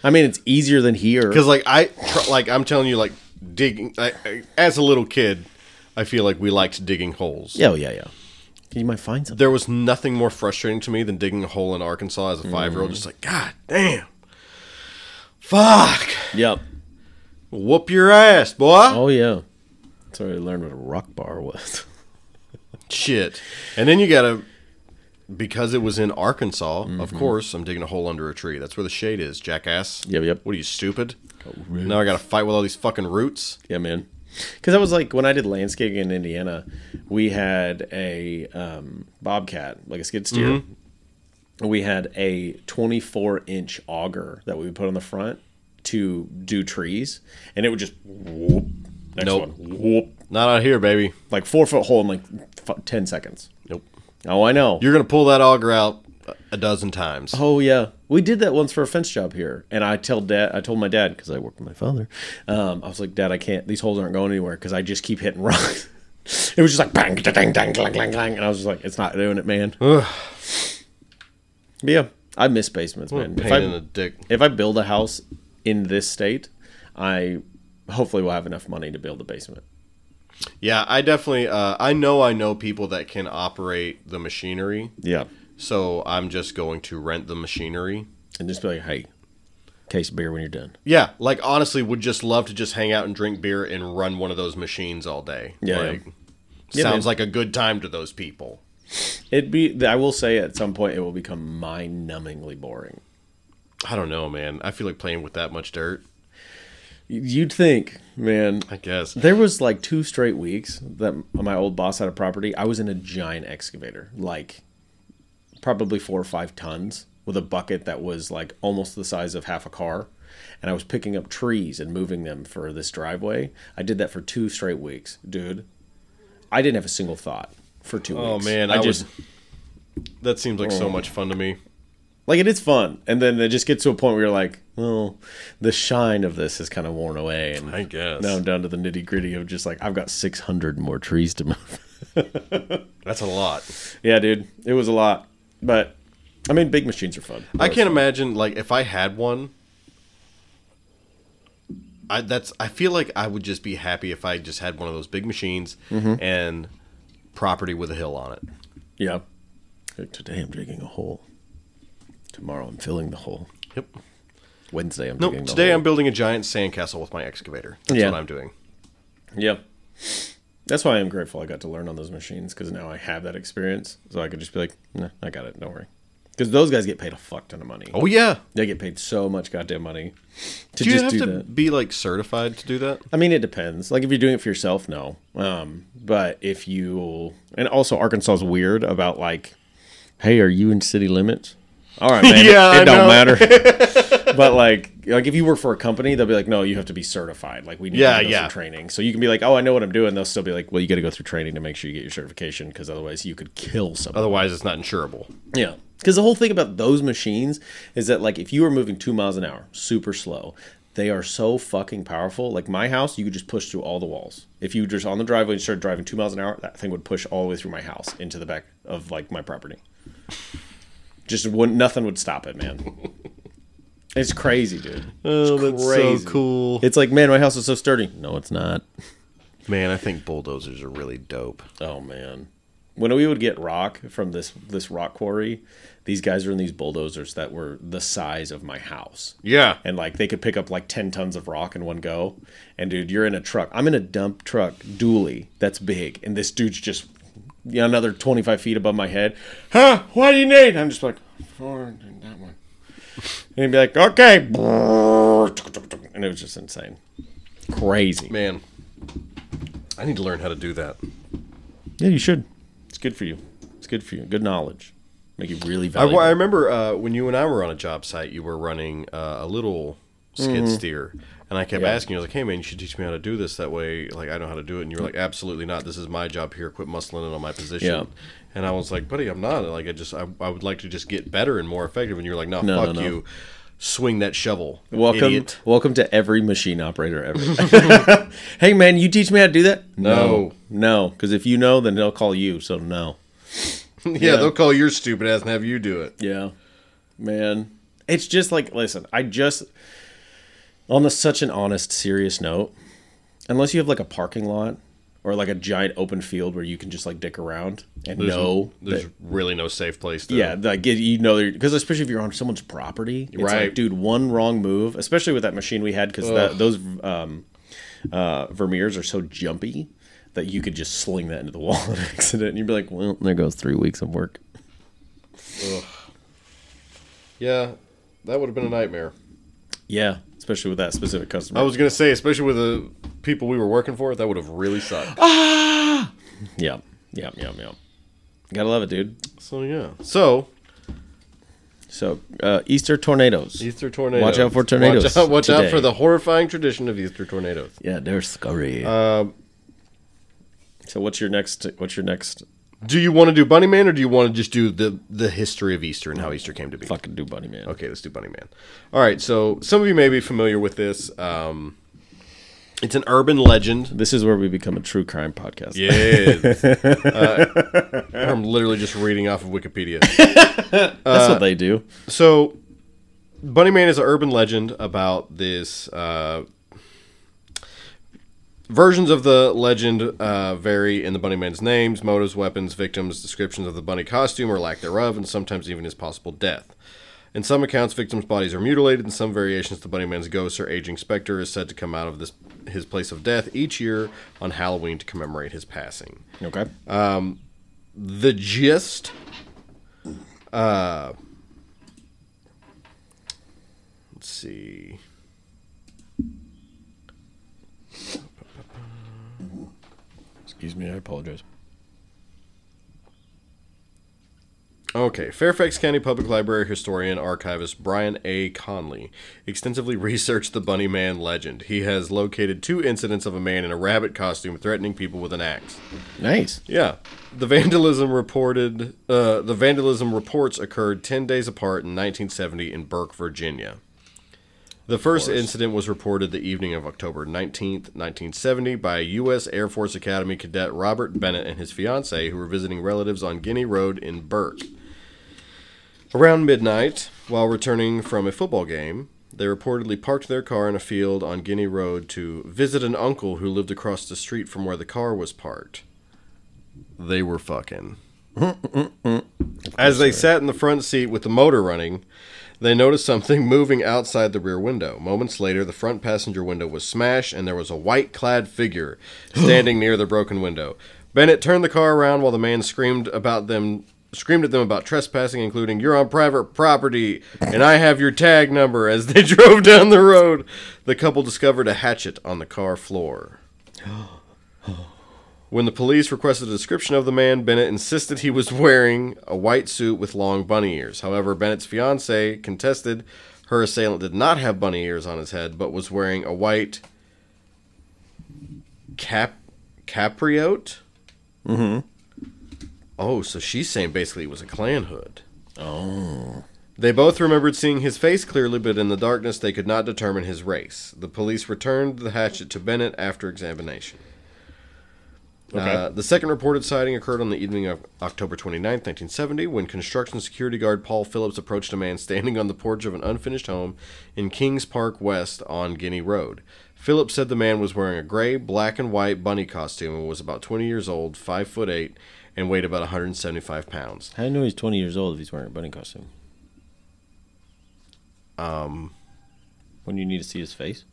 I mean, it's easier than here. Because like I tr- like I'm telling you, like digging. I, I, as a little kid, I feel like we liked digging holes. Yeah, oh, yeah, yeah. You might find something. There was nothing more frustrating to me than digging a hole in Arkansas as a five year old. Just like, God damn, fuck, Yep. whoop your ass, boy. Oh, yeah. That's where I learned what a rock bar was. Shit. And then you gotta because it was in Arkansas, of Mm-hmm. course, I'm digging a hole under a tree. That's where the shade is, jackass. Yep, yep. What are you, stupid? Now I gotta fight with all these fucking roots. Yeah, man. Because I was like when I did landscaping in Indiana, we had a um, bobcat, like a skid steer. We had a 24 inch auger that we would put on the front to do trees, and it would just whoop. Next Nope. one, whoop. Not out here, baby. Like four foot hole in like f- 10 seconds. Nope. Oh, I know. You're gonna pull that auger out a dozen times. Oh yeah, we did that once for a fence job here, and I tell dad, I told my dad because I work with my father. Um, I was like, Dad, I can't. These holes aren't going anywhere because I just keep hitting rocks. it was just like bang, dang, dang, dang, clang, clang, clang, and I was just like, it's not doing it, man. but yeah, I miss basements, man. If Pain I, in the dick. if I build a house in this state, I hopefully will have enough money to build a basement. Yeah, I definitely. Uh, I know. I know people that can operate the machinery. Yeah, So I'm just going to rent the machinery. and just be like, hey, case of beer when you're done. Yeah, like honestly, would just love to just hang out and drink beer and run one of those machines all day. Yeah, like, Yeah, sounds man. like a good time to those people. It'd be. I will say at some point it will become mind-numbingly boring. I don't know, man. I feel like playing with that much dirt. You'd think, man. I guess. There was like two straight weeks that my old boss had a property. I was in a giant excavator, like probably four or five tons, with a bucket that was like almost the size of half a car. And I was picking up trees and moving them for this driveway. I did that for two straight weeks, dude. I didn't have a single thought for two Oh weeks. Oh man, I, I, just was. That seems like so oh. much fun to me. like it is fun, and then it just gets to a point where you're like, well, the shine of this has kind of worn away, and I guess. now I'm down to the nitty gritty of just like I've got 600 more trees to move. That's a lot. yeah, dude, it was a lot, but I mean, big machines are fun. I can't imagine like if I had one. I that's I feel like I would just be happy if I just had one of those big machines Mm-hmm. and property with a hill on it. Yeah. Like, Today I'm digging a hole. Tomorrow I'm filling the hole. Yep. Wednesday I'm Nope. digging the Today hole. I'm building a giant sandcastle with my excavator. That's Yeah. what I'm doing. Yeah. That's why I'm grateful I got to learn on those machines because now I have that experience. So I could just be like, nah, I got it. Don't worry. Because those guys get paid a fuck ton of money. Oh yeah. They get paid so much goddamn money to Do you just have do to that. be like certified to do that? I mean, it depends. Like if you're doing it for yourself, no. Um, but if you and also Arkansas is weird about like, hey, are you in city limits? All right, man. Yeah, it, it don't matter. but like, like if you work for a company, they'll be like, no, you have to be certified. Like we need Yeah, you to go yeah. through training. So you can be like, oh, I know what I'm doing. They'll still be like, well, you got to go through training to make sure you get your certification because otherwise you could kill someone. Otherwise, it's not insurable. Yeah. Because the whole thing about those machines is that, like, if you were moving two miles an hour, super slow, they are so fucking powerful. Like, my house, you could just push through all the walls. If you were just on the driveway and started driving two miles an hour, that thing would push all the way through my house into the back of, like, my property. Just wouldn't, nothing would stop it, man. It's crazy, dude. Oh, that's so cool. It's like, man, my house is so sturdy. No, it's not. Man, I think bulldozers are really dope. Oh man, when we would get rock from this this rock quarry, these guys were in these bulldozers that were the size of my house, Yeah. and like they could pick up like ten tons of rock in one go. And dude, you're in a truck. I'm in a dump truck dually that's big, and this dude's just you know, another 25 feet above my head. Huh? What do you need? I'm just like, and that one. And he'd be like, okay, and it was just insane, crazy. Man, I need to learn how to do that. Yeah, you should. It's good for you. It's good for you. Good knowledge. Make you really I, valuable. I remember uh, when you and I were on a job site, you were running uh, a little skid mm-hmm. steer, and I kept Yeah. asking you, I was like, "Hey man, you should teach me how to do this. That way, like I know how to do it." And you were like, "Absolutely not. This is my job here. Quit muscling it on my position." Yeah. And I was like, "Buddy, I'm not. Like I just, I, I would like to just get better and more effective." And you're like, "No, No, fuck no, no. you." swing that shovel. Welcome, idiot. welcome to every machine operator ever. hey man, you teach me how to do that? No. no, because if you know, then they'll call you. So no. yeah, they'll call your stupid ass and have you do it. Yeah, man. It's just like listen. I just on the such an honest, serious note. Unless you have like a parking lot or like a giant open field where you can just like dick around and There's, know there's that really no safe place. To, Yeah, like you know, because especially if you're on someone's property, it's Right. like, dude, one wrong move, especially with that machine we had, because those um, uh, Vermeers are so jumpy that you could just sling that into the wall and accident, and you'd be like, well, there goes three weeks of work. yeah, that would have been a nightmare. Yeah, especially with that specific customer. I was gonna say, especially with the people we were working for, that would have really sucked. Ah! Yeah, yeah, yeah, yeah. Gotta love it, dude. So yeah, so So uh, Easter tornadoes. Easter tornadoes. Watch out for tornadoes Watch out, watch out for the horrifying tradition of Easter tornadoes. Yeah, they're scary. Um, so what's your next? What's your next? Do you want to do Bunny Man or do you want to just do the the history of Easter and how Easter came to be? Fucking do bunny man. Okay, let's do Bunny Man. All right, so some of you may be familiar with this. Um, it's an urban legend. This is where we become a true crime podcast. Yes. uh, I'm literally just reading off of Wikipedia. That's what they do. So, Bunny Man is an urban legend about this. Uh, versions of the legend uh, vary in the Bunny Man's names, motives, weapons, victims, descriptions of the bunny costume or lack thereof, and sometimes even his possible death. In some accounts, victims' bodies are mutilated. In some variations, the Bunny Man's ghost or aging specter is said to come out of this his place of death each year on Halloween to commemorate his passing Okay. the gist uh let's see Excuse me, I apologize. okay fairfax county public library historian archivist brian a conley extensively researched the bunny man legend he has located two incidents of a man in a rabbit costume threatening people with an axe Nice. Yeah, the vandalism reported. Uh, the vandalism reports occurred ten days apart in 1970 in Burke, Virginia. The first incident was reported the evening of October 19th, 1970, by U.S. Air Force Academy cadet Robert Bennett and his fiancee, who were visiting relatives on Guinea Road in Burke. Around midnight, while returning from a football game, they reportedly parked their car in a field on Guinea Road to visit an uncle who lived across the street from where the car was parked. They were fucking. As they sat in the front seat with the motor running, they noticed something moving outside the rear window. Moments later, the front passenger window was smashed and there was a white clad figure standing near the broken window. Bennett turned the car around while the man screamed about them screamed at them about trespassing including you're on private property and I have your tag number as they drove down the road. The couple discovered a hatchet on the car floor. When the police requested a description of the man, Bennett insisted he was wearing a white suit with long bunny ears. However, Bennett's fiancee contested her assailant did not have bunny ears on his head, but was wearing a white cap capirote. Mm-hmm. Oh, so she's saying basically it was a Klan hood. Oh. They both remembered seeing his face clearly, but in the darkness they could not determine his race. The police returned the hatchet to Bennett after examination. Uh, the second reported sighting occurred on the evening of October 29, 1970, when construction security guard Paul Phillips approached a man standing on the porch of an unfinished home in Kings Park West on Guinea Road. Phillips said the man was wearing a gray, black, and white bunny costume and was about 20 years old, 5 foot 8, and weighed about 175 pounds. How do you know he's 20 years old if he's wearing a bunny costume? Um, When you need to see his face?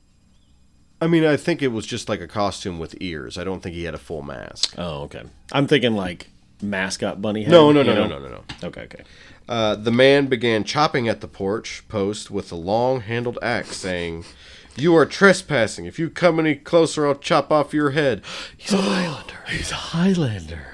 I mean, I think it was just like a costume with ears. I don't think he had a full mask. Oh, okay. I'm thinking like mascot bunny head. No, no, no, no, no, no, no. Okay, okay. Uh, the man began chopping at the porch post with a long handled axe, saying, You are trespassing. If you come any closer, I'll chop off your head. He's a Highlander. He's a Highlander.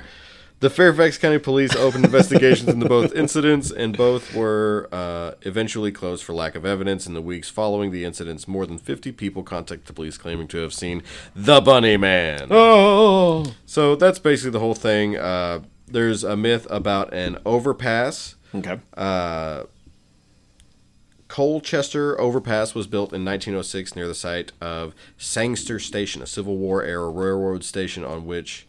The Fairfax County Police opened investigations into both incidents, and both were uh, eventually closed for lack of evidence. In the weeks following the incidents, more than 50 people contacted the police claiming to have seen the Bunny Man. Oh. So that's basically the whole thing. Uh, there's a myth about an overpass Okay. uh, Colchester Overpass was built in 1906 near the site of Sangster Station, a Civil War era railroad station on which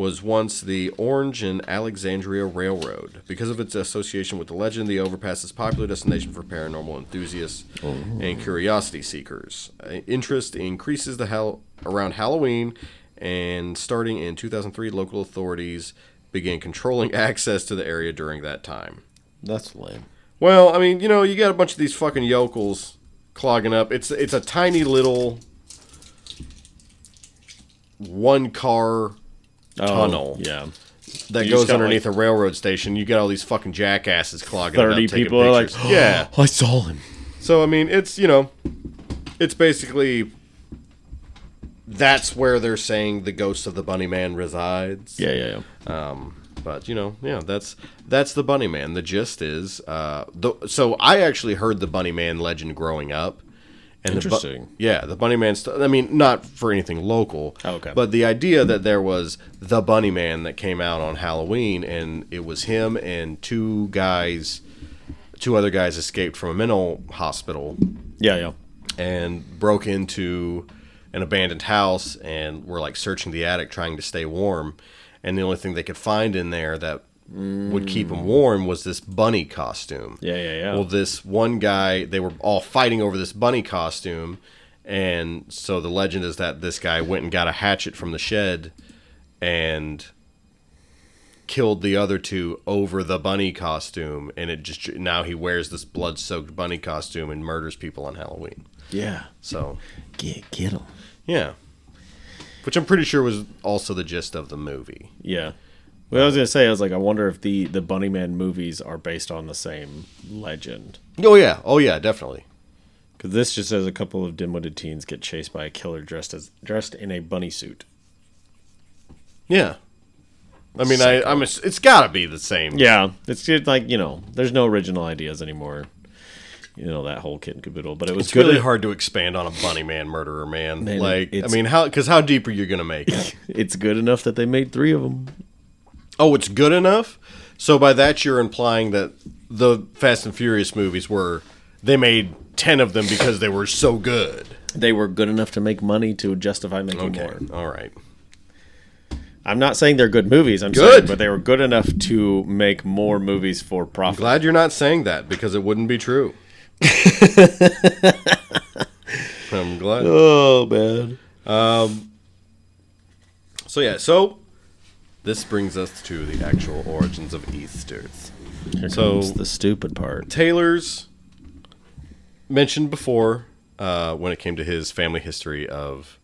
was once the Orange and Alexandria Railroad. Because of its association with the legend, the overpass is a popular destination for paranormal enthusiasts and curiosity seekers. Uh, interest increases the hell around Halloween, and starting in 2003, local authorities began controlling access to the area during that time. That's lame. Well, I mean, you know, you got a bunch of these fucking yokels clogging up. It's it's a tiny little one car tunnel Oh, Yeah. that You goes underneath like- a railroad station. You get all these fucking jackasses clogging up, Thirty taking people are like, yeah. I saw him. So I mean, it's you know, it's basically that's where they're saying the ghost of the Bunny Man resides. Yeah, yeah, yeah. Um, but you know, yeah, that's that's the Bunny Man. The gist is, uh, the, so I actually heard the Bunny Man legend growing up. And the bu- Interesting. yeah, the Bunny Man. I mean, not for anything local. Oh, okay. But the idea that there was the Bunny Man that came out on Halloween, and it was him and two guys, two other guys escaped from a mental hospital Yeah, yeah. and broke into an abandoned house and were like searching the attic trying to stay warm and the only thing they could find in there that would keep them warm was this bunny costume Yeah, yeah, yeah. well this one guy they were all fighting over this bunny costume and so the legend is that this guy went and got a hatchet from the shed and killed the other two over the bunny costume and it just now he wears this blood-soaked bunny costume and murders people on halloween Yeah. so Get get him. yeah. Which I'm pretty sure was also the gist of the movie. Yeah. Well, I was gonna say, I was like, I wonder if the the Bunny Man movies are based on the same legend. Oh yeah, oh yeah, definitely. Because this just says a couple of dim-witted teens get chased by a killer dressed as dressed in a bunny suit. Yeah. I mean, I, I'm. ass- It's got to be the same. Yeah, it's like you know, there's no original ideas anymore. You know that whole kit and caboodle, but it was It's really hard to expand on a bunny man murderer, man. Man, like, I mean, how? Because how deep are you gonna make it? It's good enough that they made three of them. Oh, it's good enough. So by that, you're implying that the Fast and Furious movies were they made ten of them because they were so good. They were good enough to make money to justify making Okay, more. all right. I'm not saying they're good movies. I'm Good. saying, but they were good enough to make more movies for profit. Glad you're not saying that because it wouldn't be true. I'm glad. oh man. Um, so yeah, so this brings us to the actual origins of Easter. Here So- comes the stupid part. Taylor's mentioned before uh, when it came to his family history of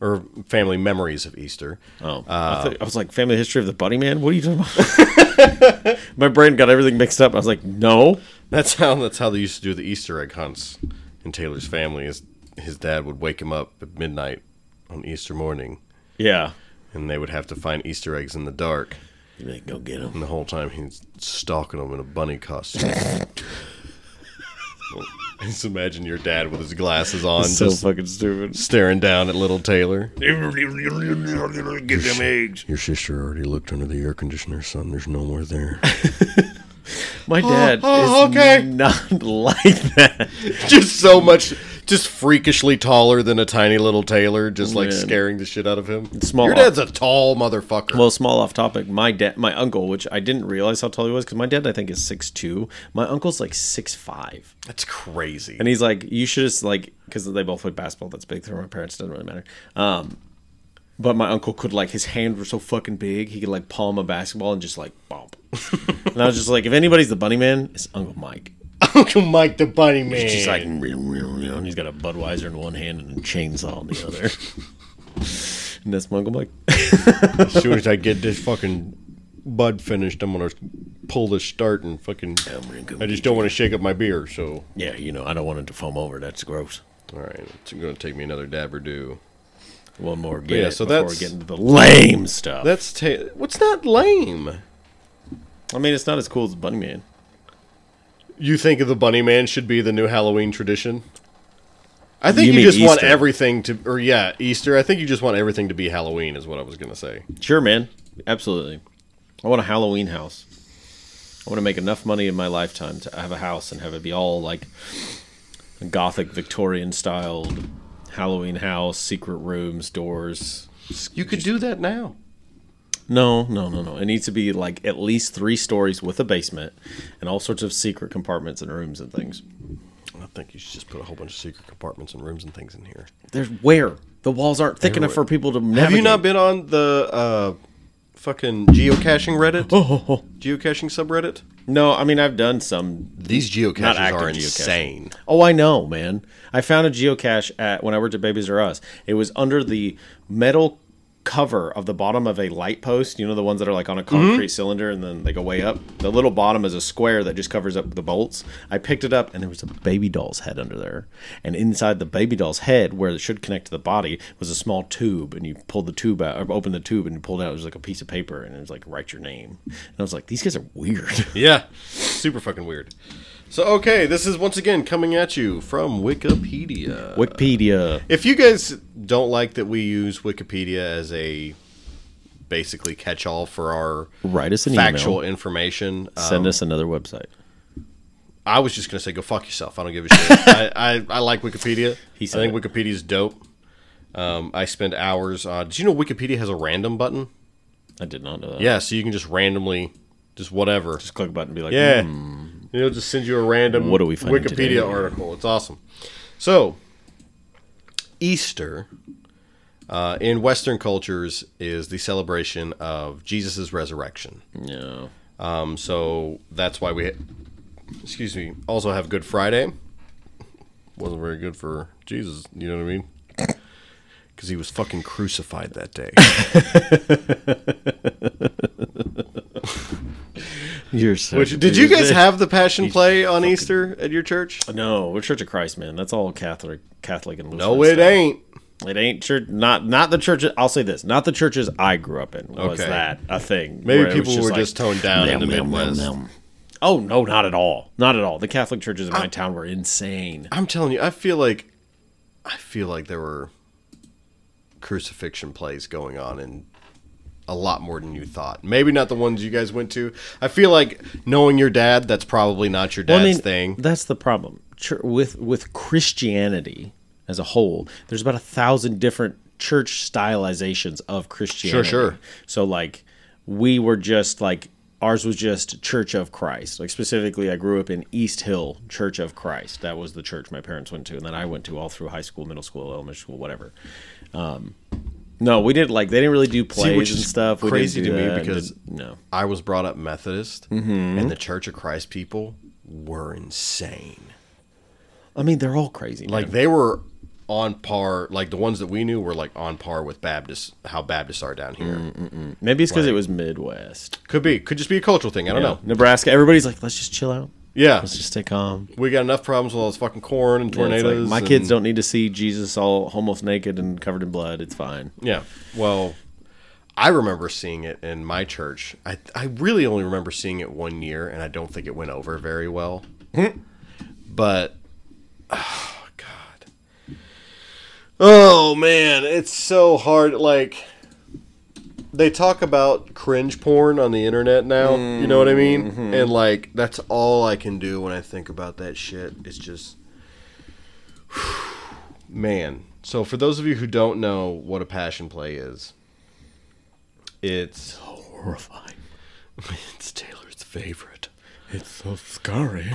or family memories of Easter. Oh, I, thought- I was like, family history of the Bunny Man. What are you talking about? My brain got everything mixed up. I was like, no. That's how that's how they used to do the Easter egg hunts in Taylor's family. Is his dad would wake him up at midnight on Easter morning, Yeah. And they would have to find Easter eggs in the dark. You like, go get them. And the whole time he's stalking them in a bunny costume. just imagine your dad with his glasses on, so just fucking stupid. staring down at little Taylor. Get them eggs. Your sister already looked under the air conditioner, son. There's no more there. My dad oh, oh, is okay. not like that. just so much, just freakishly taller than a tiny little Taylor, just like Man. scaring the shit out of him. Small- Your dad's a tall motherfucker. Well, small off topic. My dad, my uncle, which I didn't realize how tall he was, because my dad I think is six two. My uncle's like six five, That's crazy. and he's like, you should just like, because they both play basketball. That's big for my parents. Doesn't really matter. Um, but my uncle could like his hands were so fucking big, he could like palm a basketball and just like bump. and I was just like, if anybody's the bunny man, it's Uncle Mike. Uncle Mike the Bunny Man. He's just like, and he's got a Budweiser in one hand and a chainsaw in the other. and that's my Uncle Mike. as soon as I get this fucking bud finished, I'm gonna pull the start and fucking. I just don't want to shake up my beer, so yeah, you know, I don't want it to foam over. That's gross. all right, it's gonna take me another dab or do. One more get yeah, it so before that's- we get into the lame stuff. That's ta- what's not lame. I mean, it's not as cool as Bunny Man. You think the Bunny Man should be the new Halloween tradition? I think You you, just want everything to, or yeah, Easter. I think you just want everything to be Halloween, is what I was gonna say. Sure, man. Absolutely. I want a Halloween house. I want to make enough money in my lifetime to have a house and have it be all like gothic Victorian styled Halloween house, secret rooms, doors. You could do that now. No, no, no, no. It needs to be like at least three stories with a basement and all sorts of secret compartments and rooms and things. I think you should just put a whole bunch of secret compartments and rooms and things in here. There's where the walls aren't thick enough for people to. Navigate. Have you not been on the uh, fucking geocaching Reddit? Oh, Geocaching subreddit? no, I mean I've done some. These geocaches are geocaching. insane. Oh, I know, man. I found a geocache at when I worked at Babies R Us. It was under the metal cover of the bottom of a light post. You know the ones that are like on a concrete mm-hmm. cylinder and then they go way up. The little bottom is a square that just covers up the bolts. I picked it up and there was a baby doll's head under there. And inside the baby doll's head, where it should connect to the body, was a small tube. And you pulled the tube out, or opened the tube and you pulled out. It was like a piece of paper and it was like write your name. And I was like, these guys are weird. Yeah, super fucking weird. So, okay, this is once again coming at you from Wikipedia. Wikipedia. If you guys don't like that we use Wikipedia as a basically catch all for our Write us an factual email. information, Send um, us another website. I was just gonna say go fuck yourself. I don't give a shit. I, I, I like Wikipedia. He I think. Wikipedia is dope. Um, I spend hours on. Did you know Wikipedia has a random button? I did not know that. Yeah, so you can just randomly, just whatever. Just click a button and be like, Yeah. "Hmm." It'll just send you a random What are we finding Wikipedia today? article. It's awesome. So, Easter uh, in Western cultures is the celebration of Jesus' resurrection. Yeah. Um, so that's why we, excuse me, also have Good Friday. Wasn't very good for Jesus, you know what I mean? Because he was fucking crucified that day. You're so Which did you guys have the Passion Play on Easter at your church? Uh, no, we're Church of Christ, man. That's all Catholic, Catholic and Lutheran No, it stuff. ain't. It ain't church. Not not the churches. I'll say this: not the churches I grew up in. Was Okay. that a thing? Maybe where it was people were like, just toned down in the "Meow, meow, Midwest. meow, meow." Oh no, not at all. Not at all. The Catholic churches in my town were insane. I'm telling you, I feel like I feel like there were crucifixion plays going on in a lot more than you thought. Maybe not the ones you guys went to. I feel like knowing your dad, that's probably not your dad's Well, I mean, thing. That's the problem. With with Christianity as a whole, there's about a thousand different church stylizations of Christianity. Sure, sure. So like, we were just like ours was just Church of Christ. Like specifically, I grew up in East Hill Church of Christ. That was the church my parents went to, and then I went to all through high school, middle school, elementary school, whatever. Um, no, we didn't like they didn't really do plays which and is stuff. We crazy didn't do to me that, because- did- no. I was brought up Methodist, Mm-hmm. and the Church of Christ people were insane. I mean, they're all crazy. Like they were on par. Like the ones that we knew were like on par with Baptists. How Baptists are down here. Maybe it's because it was Midwest. Could be. Could just be a cultural thing. I don't know. Nebraska, everybody's like, let's just chill out. Yeah. Let's just stay calm. We got enough problems with all this fucking corn and Yeah, like, tornadoes. my and- kids don't need to see Jesus all almost naked and covered in blood. It's fine. Yeah. Well, I remember seeing it in my church. I I really only remember seeing it one year, and I don't think it went over very well. but oh god, oh man, it's so hard. Like they talk about cringe porn on the internet now. You know what I mm-hmm. mean? And like that's all I can do when I think about that shit. It's just man. So for those of you who don't know what a passion play is, it's Horrifying. it's Taylor's favorite. It's so scary.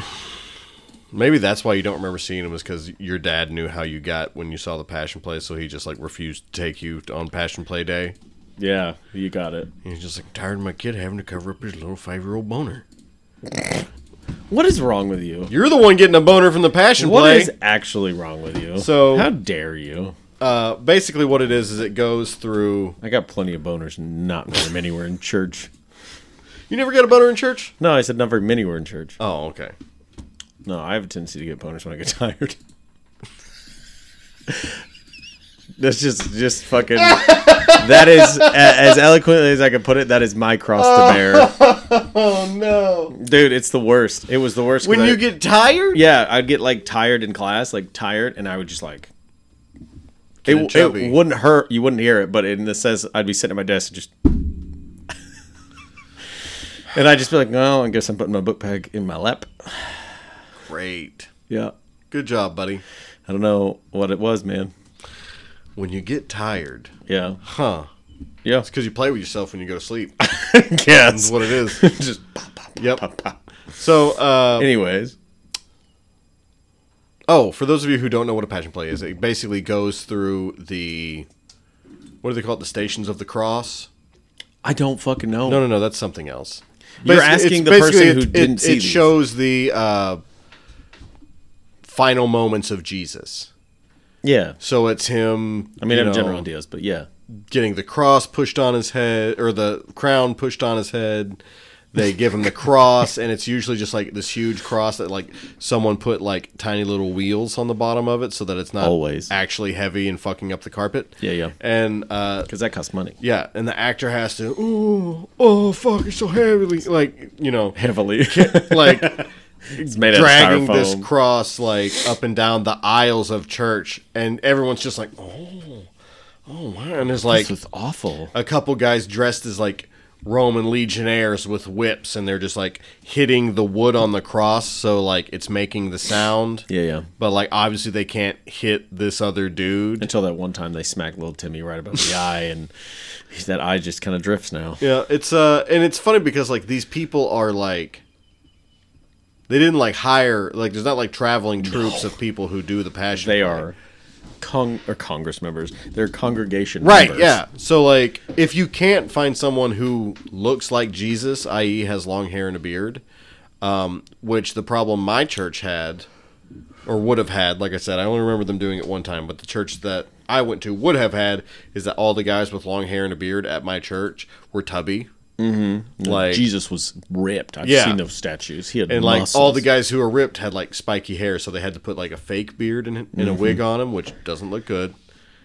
Maybe that's why you don't remember seeing him is because your dad knew how you got when you saw the passion play, so he just like refused to take you on passion play day. Yeah, you got it. He's just like tired of my kid having to cover up his little five year old boner. What is wrong with you? You're the one getting a boner from the passion What play. is actually wrong with you? So- how dare you? uh, basically, what it is is it goes through. I got plenty of boners, not very many were in church. You never got a boner in church? No, I said not very many were in church. Oh, okay. No, I have a tendency to get boners when I get tired. That's just just fucking. that is a- as eloquently as I can put it. That is my cross to oh, bear, Oh no! dude. It's the worst. It was the worst. When I- you get tired, yeah, I'd get like tired in class, like tired, and I would just like. It, it wouldn't hurt. You wouldn't hear it, but in the sense, I'd be sitting at my desk and just. and I'd just be like, no, I guess I'm putting my book bag in my lap. Great. Yeah. Good job, buddy. I don't know what it was, man. When you get tired, Yeah. huh? Yeah. It's because you play with yourself when you go to sleep. yes. That's what it is. just pop, pop, pop, Yep. So, uh, anyways. oh, for those of you who don't know what a passion play is, it basically goes through the what do they call it? The stations of the cross. I don't fucking know. No, no, no, that's something else. You're Basically- asking the person who it- didn't it, see It these. shows the uh, final moments of Jesus. Yeah. So it's him. I mean, you I have know, general ideas, but yeah. getting the cross pushed on his head or the crown pushed on his head. They give him the cross, and it's usually just like this huge cross that like someone put like tiny little wheels on the bottom of it so that it's not Always. actually heavy and fucking up the carpet. Yeah, yeah. And uh, Because that costs money. yeah, and the actor has to, oh, oh, fuck, it's so heavily, like you know, Heavily. like it's made dragging this cross like up and down the aisles of church, and everyone's just like, oh, oh, wow, and there's like this was awful. a couple guys dressed as like Roman legionnaires with whips, and they're just like hitting the wood on the cross, so like it's making the sound. Yeah, yeah. But like obviously they can't hit this other dude. Until that one time they smacked little Timmy right above the eye, and that eye just kind of drifts now. Yeah, it's uh, and it's funny because like these people are like. They didn't like hire like there's not like traveling troops of people who do the passion. They Play. are con or Congress members. They're congregation members. Right, members. yeah. So like if you can't find someone who looks like Jesus, i.e. has long hair and a beard, um, which the problem my church had or would have had, like I said, I only remember them doing it one time, but the church that I went to would have had is that all the guys with long hair and a beard at my church were tubby. Mm-hmm. Like Jesus was ripped. I've Yeah. seen those statues. He had and like all the guys who were ripped had like spiky hair, so they had to put like a fake beard and, Mm-hmm. a wig on them, which doesn't look good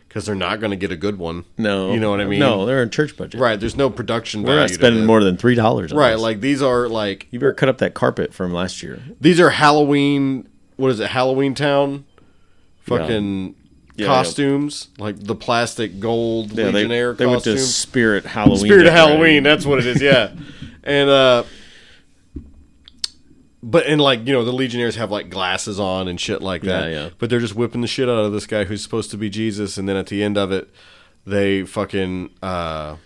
because they're not going to get a good one. No, you know what I mean? No, they're in church budget. Right, there's no production We're value. not spending more than three dollars. Right, like these are like you better cut up that carpet from last year. these are Halloween. What is it? Halloween Town, fucking Yeah, costumes like the plastic gold Yeah, they, Legionnaire they went to. Spirit Halloween. Spirit decorating. Halloween. That's what it is. Yeah, and uh, but and like you know the Legionnaires have like glasses on and shit like that. Yeah, yeah. But they're just whipping the shit out of this guy who's supposed to be Jesus, and then at the end of it, they fucking uh,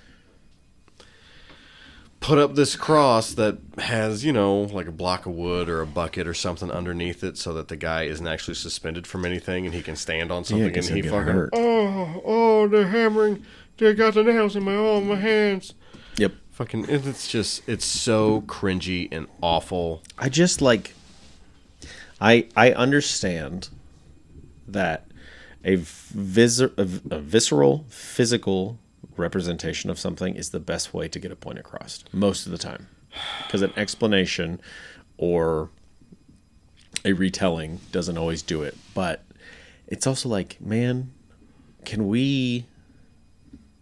put up this cross that has you know like a block of wood or a bucket or something underneath it, so that the guy isn't actually suspended from anything and he can stand on something. 'cause and he fucking hurt. oh oh they're hammering. They got the nails in my arm, my hands. Yep. Fucking, it's just, it's so cringy and awful. I just like I I understand that a, vis- a, a visceral physical representation of something is the best way to get a point across most of the time. Because an explanation or a retelling doesn't always do it but it's also like man can we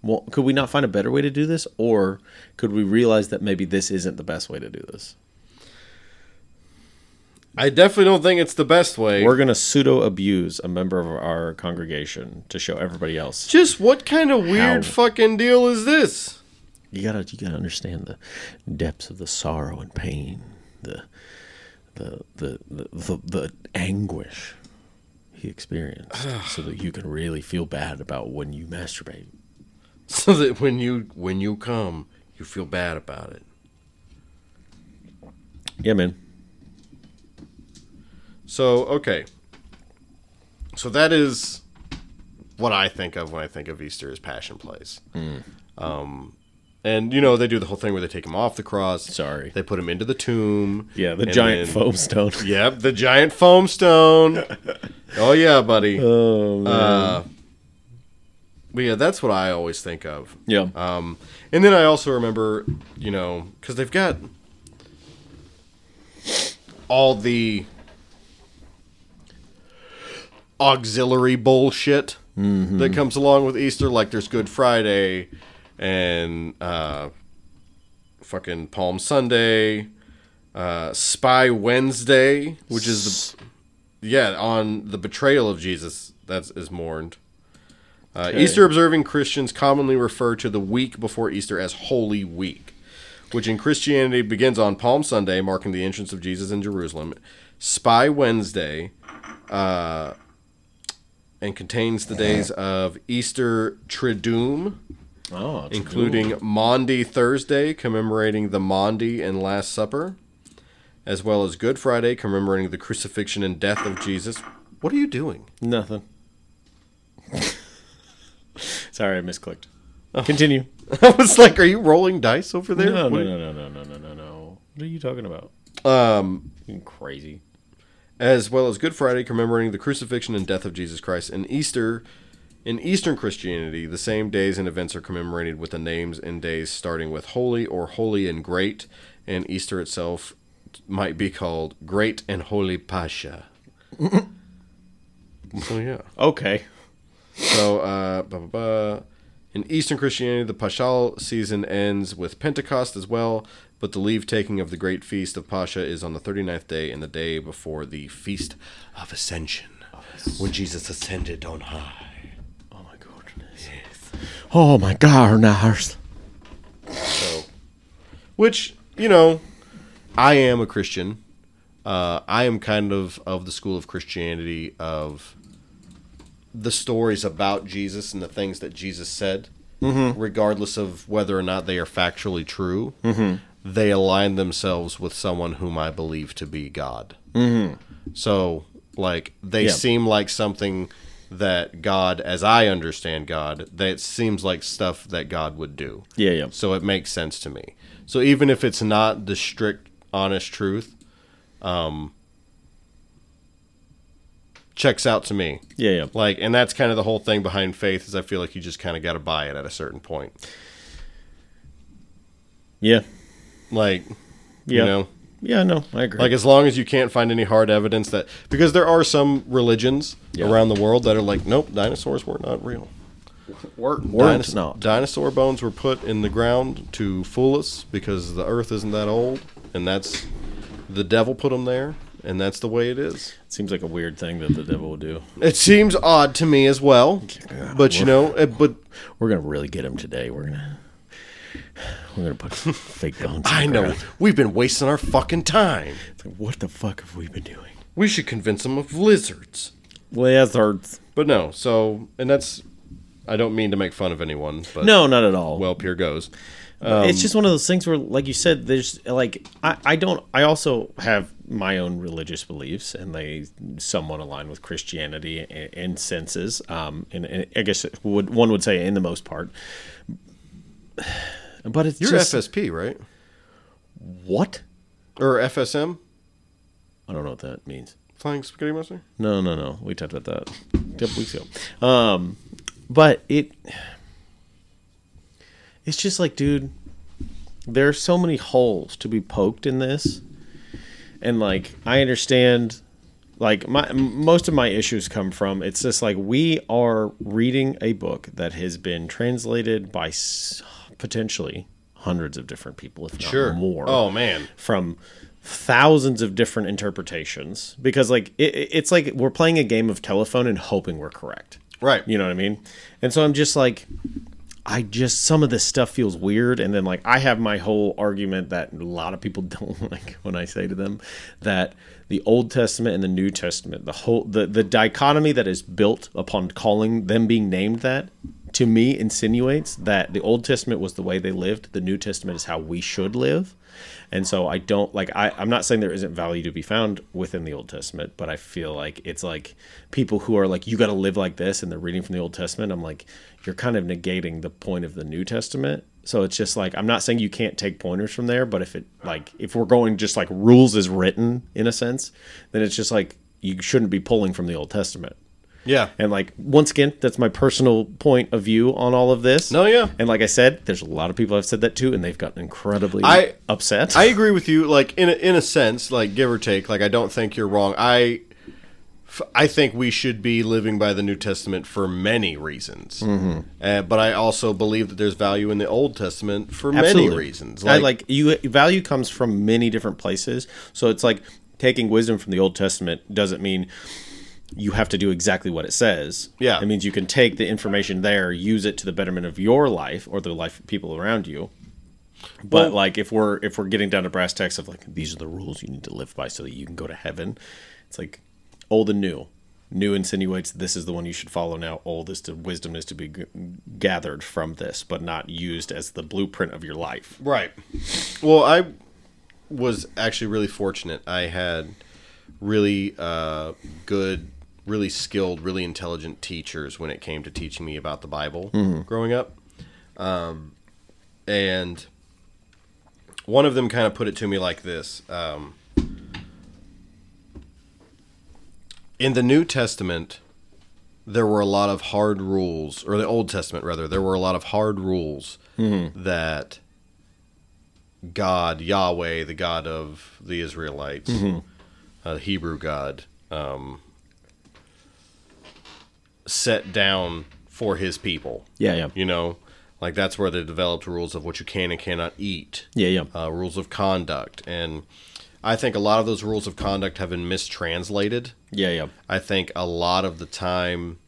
well, could we not find a better way to do this? Or could we realize that maybe this isn't the best way to do this I definitely don't think it's the best way. We're going to pseudo abuse a member of our congregation to show everybody else. just what kind of weird How? fucking deal is this? You gotta, you gotta understand the depths of the sorrow and pain, the, the, the, the, the, the anguish he experienced, so that you can really feel bad about when you masturbate. So that when you when you come, you feel bad about it. Yeah, man. So okay. So that is what I think of when I think of Easter as passion plays. Hmm. Um, and you know they do the whole thing where they take him off the cross. Sorry. They put him into the tomb. Yeah, the giant then- foam stone. Yep, the giant foam stone. oh yeah, buddy. Oh man. Uh, but yeah, that's what I always think of. yeah. Um, and then I also remember, you know, because they've got all the auxiliary bullshit that comes along with Easter. Like there's Good Friday and uh, fucking Palm Sunday, uh, Spy Wednesday, which is the yeah on the betrayal of Jesus. That is mourned. Uh, Easter observing Christians commonly refer to the week before Easter as Holy Week, which in Christianity begins on Palm Sunday, marking the entrance of Jesus in Jerusalem, Spy Wednesday, uh, and contains the days of Easter Triduum, Oh, including Maundy Thursday, commemorating the Maundy and Last Supper, as well as Good Friday, commemorating the crucifixion and death of Jesus. What are you doing? nothing. Sorry, I misclicked. Continue. I was like, "Are you rolling dice over there?" No, no, no, no, no, no, no, no. What are you talking about? Um, crazy. As well as Good Friday, commemorating the crucifixion and death of Jesus Christ, and Easter. In Eastern Christianity, the same days and events are commemorated with the names and days starting with holy or holy and great, and Easter itself might be called Great and Holy Pascha. so yeah. Okay. So, uh, blah, blah, blah. in Eastern Christianity, the Paschal season ends with Pentecost as well, but the leave taking of the great feast of Pascha is on the 39th day and the day before the Feast of Ascension, when Jesus ascended on high. Oh my goodness. Oh my goodness. So, which, you know, I am a Christian. Uh, I am kind of of the school of Christianity of the stories about Jesus and the things that Jesus said, regardless of whether or not they are factually true. They align themselves with someone whom I believe to be God. So, like, they Yeah. seem like something that God, as I understand God, that seems like stuff that God would do. Yeah, yeah. So it makes sense to me. So even if it's not the strict, honest truth, um, checks out to me. Yeah, yeah. Like, and that's kind of the whole thing behind faith is I feel like you just kind of got to buy it at a certain point. Yeah. Like, Yeah. you know, Yeah, no, I agree. like as long as you can't find any hard evidence that because there are some religions Yeah. around the world that are like, nope, dinosaurs were not real. Weren't Dinos- not. Dinosaur bones were put in the ground to fool us because the Earth isn't that old, and that's the devil put them there, and that's the way it is. It Seems like a weird thing that the devil would do. It seems odd to me as well, but you know, it, but We're gonna really get him today. We're gonna we're gonna put fake bones. I know we've been wasting our fucking time. It's like, what the fuck have we been doing? We should convince them of lizards. Lizards. But no, so and that's I don't mean to make fun of anyone, but No, not at all. well, here goes. it's just one of those things where, like you said, there's like I, I don't. I also have my own religious beliefs, and they somewhat align with Christianity in, in senses. Um, and, and I guess would one would say in the most part. But it's You're just FSP, right? what Or FSM, I don't know what that means. Flying Spaghetti Monster. No, no, no. We talked about that a couple weeks ago. Um, but it, it's just like, dude, there are so many holes to be poked in this, and like, I understand. Like my most of my issues come from it's just like we are reading a book that has been translated by potentially hundreds of different people, if not more Oh man. from thousands of different interpretations. Because like it- it's like we're playing a game of telephone and hoping we're correct. Right. you know what i mean? And so i'm just like i just some of this stuff feels weird. And then like i have my whole argument that a lot of people don't like when i say to them that the old testament and the new testament the whole the, the dichotomy that is built upon calling them being named that to me insinuates that the old testament was the way they lived the new testament is how we should live and so I don't like I, I'm not saying there isn't value to be found within the Old Testament, but I feel like it's like people who are like, you gotta live like this and they're reading from the Old Testament, I'm like, you're kind of negating the point of the New Testament. So it's just like I'm not saying you can't take pointers from there, but if it like if we're going just like rules is written in a sense, then it's just like you shouldn't be pulling from the Old Testament. Yeah. And like once again, that's my personal point of view on all of this. No, yeah. And like I said, there's a lot of people I've said that to, and they've gotten incredibly I- upset. I agree with you. Like in a, in a sense, like give or take. Like I don't think you're wrong. I f- I think we should be living by the New Testament for many reasons. Mm-hmm. Uh, but I also believe that there's value in the Old Testament for many reasons. I like you value comes from many different places. So it's like taking wisdom from the Old Testament doesn't mean you have to do exactly what it says. Yeah. It means you can take the information there, use it to the betterment of your life or the life of people around you. But like if we're if we're getting down to brass tacks of like these are the rules you need to live by so that you can go to heaven, it's like old and new. New insinuates this is the one you should follow now. Old is to wisdom is to be g- gathered from this, but not used as the blueprint of your life. Right. Well, I was actually really fortunate. I had really uh, good, really skilled, really intelligent teachers when it came to teaching me about the Bible growing up. Um, and one of them kind of put it to me like this. Um, in the New Testament, there were a lot of hard rules, or the Old Testament rather, there were a lot of hard rules that God, Yahweh, the God of the Israelites, uh, Hebrew God, um, set down for his people. Yeah, yeah, You know, like that's where they developed rules of what you can and cannot eat yeah, yeah. uh, rules of conduct. And I think a lot of those rules of conduct have been mistranslated. Yeah, yeah. I think a lot of the time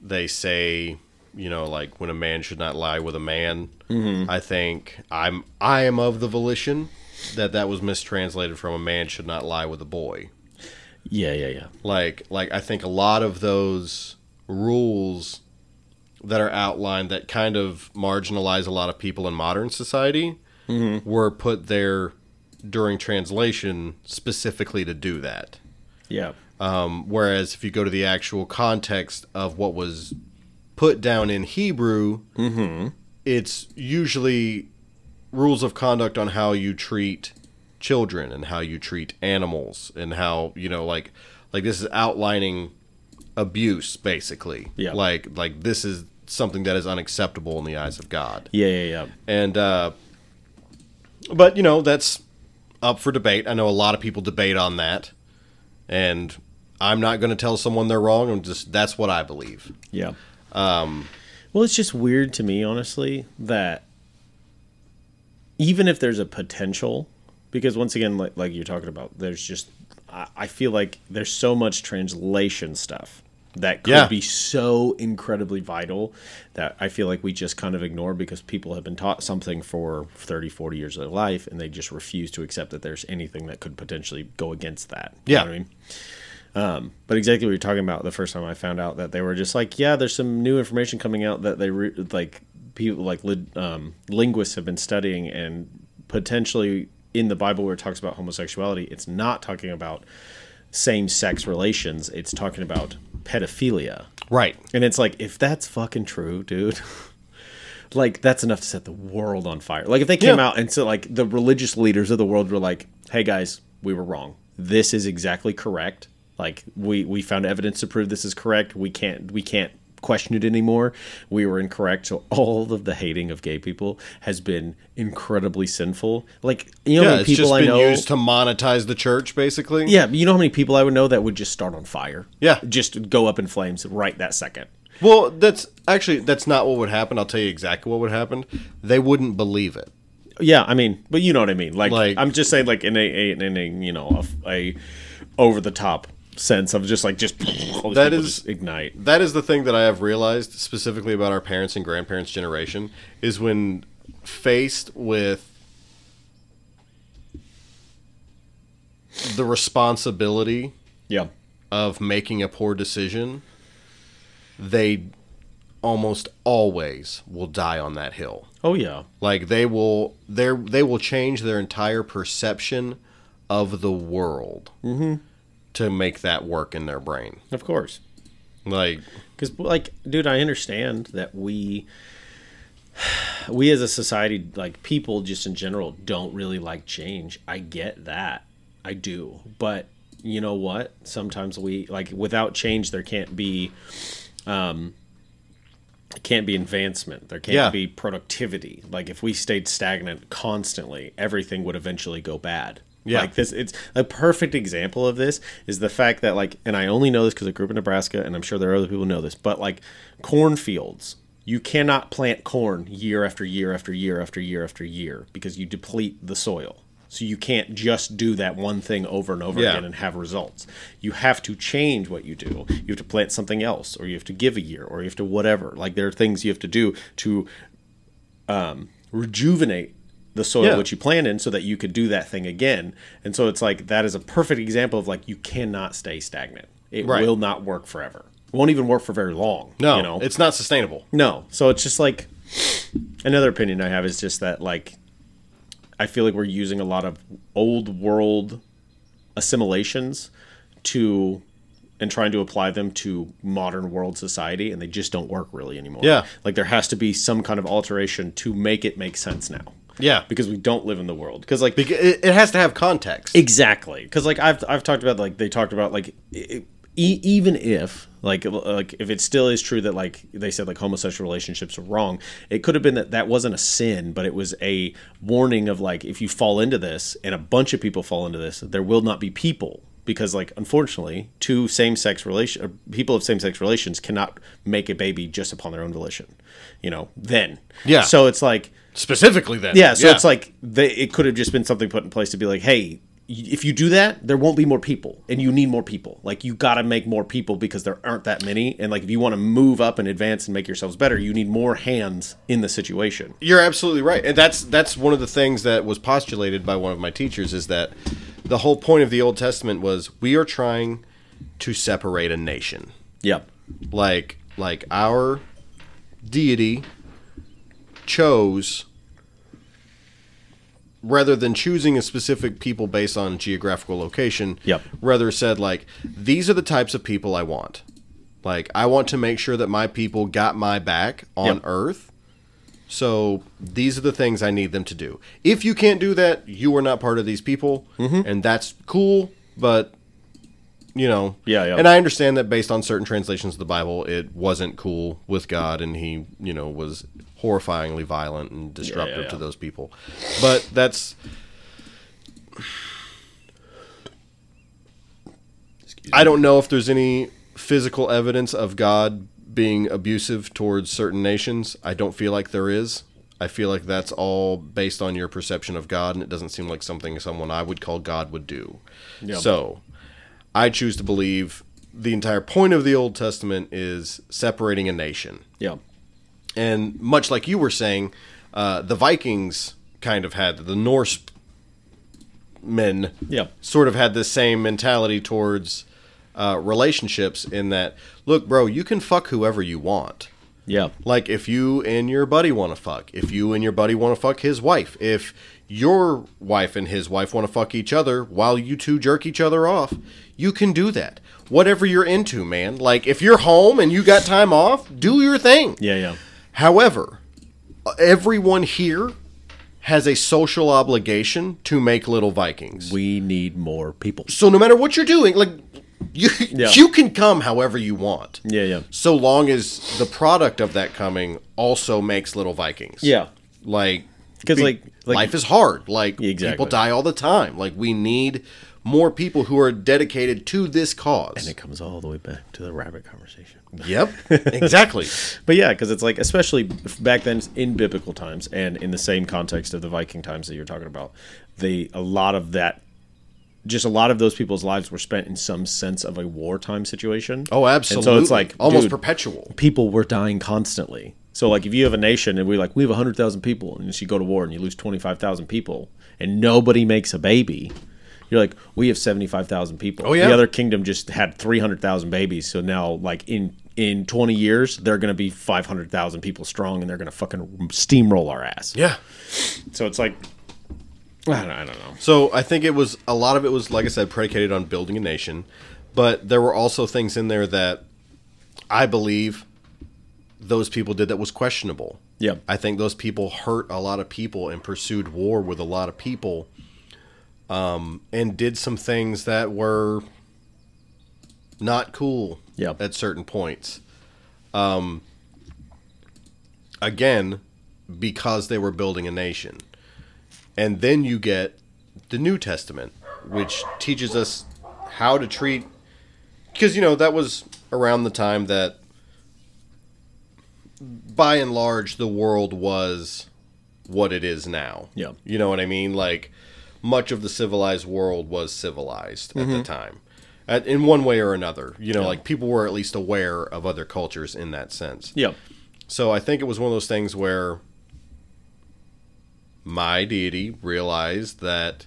they say, you know, like when a man should not lie with a man. Mm-hmm. I think I'm I am of the volition that that was mistranslated from a man should not lie with a boy. Yeah, yeah, yeah. Like like I think a lot of those rules that are outlined that kind of marginalize a lot of people in modern society were put there during translation specifically to do that. Yeah. Um, whereas if you go to the actual context of what was put down in Hebrew, it's usually rules of conduct on how you treat children and how you treat animals and how you know like like this is outlining abuse basically. Yeah. like like this is something that is unacceptable in the eyes of god. Yeah, yeah, yeah. and uh but you know that's up for debate. I know a lot of people debate on that. And i'm not going to tell someone they're wrong. I'm just that's what i believe. Yeah. Um, well, it's just weird to me, honestly, that even if there's a potential, because once again, like, like you're talking about, there's just, I, I feel like there's so much translation stuff that could Yeah. be so incredibly vital that I feel like we just kind of ignore because people have been taught something for 30, 40 years of their life and they just refuse to accept that there's anything that could potentially go against that. You know Yeah. what I mean? Um, but exactly what you're talking about the first time I found out that they were just like, yeah, there's some new information coming out that they re- like people like um, linguists have been studying and potentially in the Bible where it talks about homosexuality, it's not talking about same-sex relations. It's talking about pedophilia. right And it's like, if that's fucking true, dude, like that's enough to set the world on fire. Like if they came Yeah. out and so like the religious leaders of the world were like, "Hey guys, we were wrong. This is exactly correct. Like we we found evidence to prove this is correct. We can't we can't question it anymore. We were incorrect. So all of the hating of gay people has been incredibly sinful. Like you know how yeah many it's people just I know used to monetize the church basically yeah, you know how many people I would know that would just start on fire? Yeah. Just go up in flames right that second. well that's actually that's not what would happen i'll tell you exactly what would happen they wouldn't believe it Yeah, I mean, but you know what I mean. Like, Like- I'm just saying, like in a, a in a you know a, a over the top sense of just like just That is- just ignite. that is the thing that I have realized specifically about our parents and grandparents' generation is when faced with the responsibility Yeah, of making a poor decision, they almost always will die on that hill. oh yeah, Like they will they they will change their entire perception of the world mm-hmm. To make that work in their brain. of course. Like Because like, dude, I understand that we we as a society, like people just in general, don't really like change. I get that, I do, but you know what? Sometimes we like without change, there can't be. Um, can't be advancement. There can't Yeah. be productivity. Like if we stayed stagnant constantly, everything would eventually go bad. Yeah. Like this, it's a perfect example of this is the fact that like, and I only know this because I grew up in Nebraska, and I'm sure there are other people who know this, but like cornfields, you cannot plant corn year after year after year after year after year because you deplete the soil. So you can't just do that one thing over and over Yeah. again and have results. You have to change what you do. You have to plant something else, or you have to give a year, or you have to whatever. Like there are things you have to do to um, rejuvenate the soil Yeah. which you plant in so that you could do that thing again. And so it's like that is a perfect example of like you cannot stay stagnant. It Right. will not work forever. It won't even work for very long. No, you know? it's not sustainable. No. So it's just like another opinion I have is just that like I feel like we're using a lot of old world assimilations to and trying to apply them to modern world society and they just don't work really anymore. Yeah. Like there has to be some kind of alteration to make it make sense now. Yeah, Because we don't live in the world. Because like it, it has to have context. Exactly, because like I've I've talked about like they talked about like e- e- even if like like if it still is true that like they said like homosexual relationships are wrong, it could have been that that wasn't a sin, but it was a warning of like if you fall into this and a bunch of people fall into this, there will not be people because like unfortunately two same-sex relation people of same-sex relations cannot make a baby just upon their own volition you know then Yeah. so it's like Specifically, then. yeah, so it's like they, it could have just been something put in place to be like, hey, if you do that, there won't be more people, and you need more people. Like you got to make more people because there aren't that many, and like if you want to move up and advance and make yourselves better, you need more hands in the situation. You're absolutely right, and that's that's one of the things that was postulated by one of my teachers is that the whole point of the Old Testament was we are trying to separate a nation. Yep. Like like our deity chose rather than choosing a specific people based on geographical location, Yep. rather said like these are the types of people I want. Like I want to make sure that my people got my back on Yep. earth. So these are the things I need them to do. If you can't do that, you are not part of these people, Mm-hmm. and that's cool. But you know, Yeah, yeah. And I understand that based on certain translations of the Bible, it wasn't cool with God, and he, you know, was horrifyingly violent and disruptive yeah. to those people. But that's I don't know if there's any physical evidence of God being abusive towards certain nations. I don't feel like there is. I feel like that's all based on your perception of God, and it doesn't seem like something someone I would call God would do. So, I choose to believe the entire point of the Old Testament is separating a nation. Yep. And much like you were saying, uh, the Vikings kind of had the Norse men sort of had the same mentality towards uh, relationships in that, look, bro, you can fuck whoever you want. Yep. Like if you and your buddy want to fuck, if you and your buddy want to fuck his wife, if your wife and his wife want to fuck each other while you two jerk each other off, you can do that. Whatever you're into, man. Like if you're home and you got time off, do your thing. Yeah. Yeah. However, everyone here has a social obligation to make little Vikings. We need more people. So no matter what you're doing, like you Yeah. you can come however you want. Yeah. Yeah. So long as the product of that coming also makes little Vikings. Yeah. Like because like- like- life is hard. Like Exactly. people die all the time. Like we need more people who are dedicated to this cause. And it comes all the way back to the rabbit conversation. Yep. Exactly. But yeah, because it's like, especially back then in biblical times and in the same context of the Viking times that you're talking about, they a lot of that, just a lot of those people's lives were spent in some sense of a wartime situation. Oh, And absolutely. so it's like almost dude, perpetual. people were dying constantly. So like if you have a nation and we're like we have hundred thousand people and you go to war and you lose twenty five thousand people and nobody makes a baby, you're like we have seventy five thousand people. Oh, yeah. The other kingdom just had three hundred thousand babies, so now like in in twenty years they're gonna be five hundred thousand people strong and they're gonna fucking steamroll our ass. Yeah. So it's like I don't, I don't know. So I think it was a lot of it was like I said predicated on building a nation, but there were also things in there that I believe those people did that was questionable. Yeah. I think those people hurt a lot of people and pursued war with a lot of people, um, and did some things that were not cool. Yeah. At certain points, um, again, because they were building a nation, and then you get the New Testament, which teaches us how to treat. Because you know that was around the time that by and large, the world was what it is now. Yeah. You know what I mean? Like, much of the civilized world was civilized at the mm-hmm. time. At, in one way or another. You know, like, people were at least aware of other cultures in that sense. Yeah. So I think it was one of those things where my deity realized that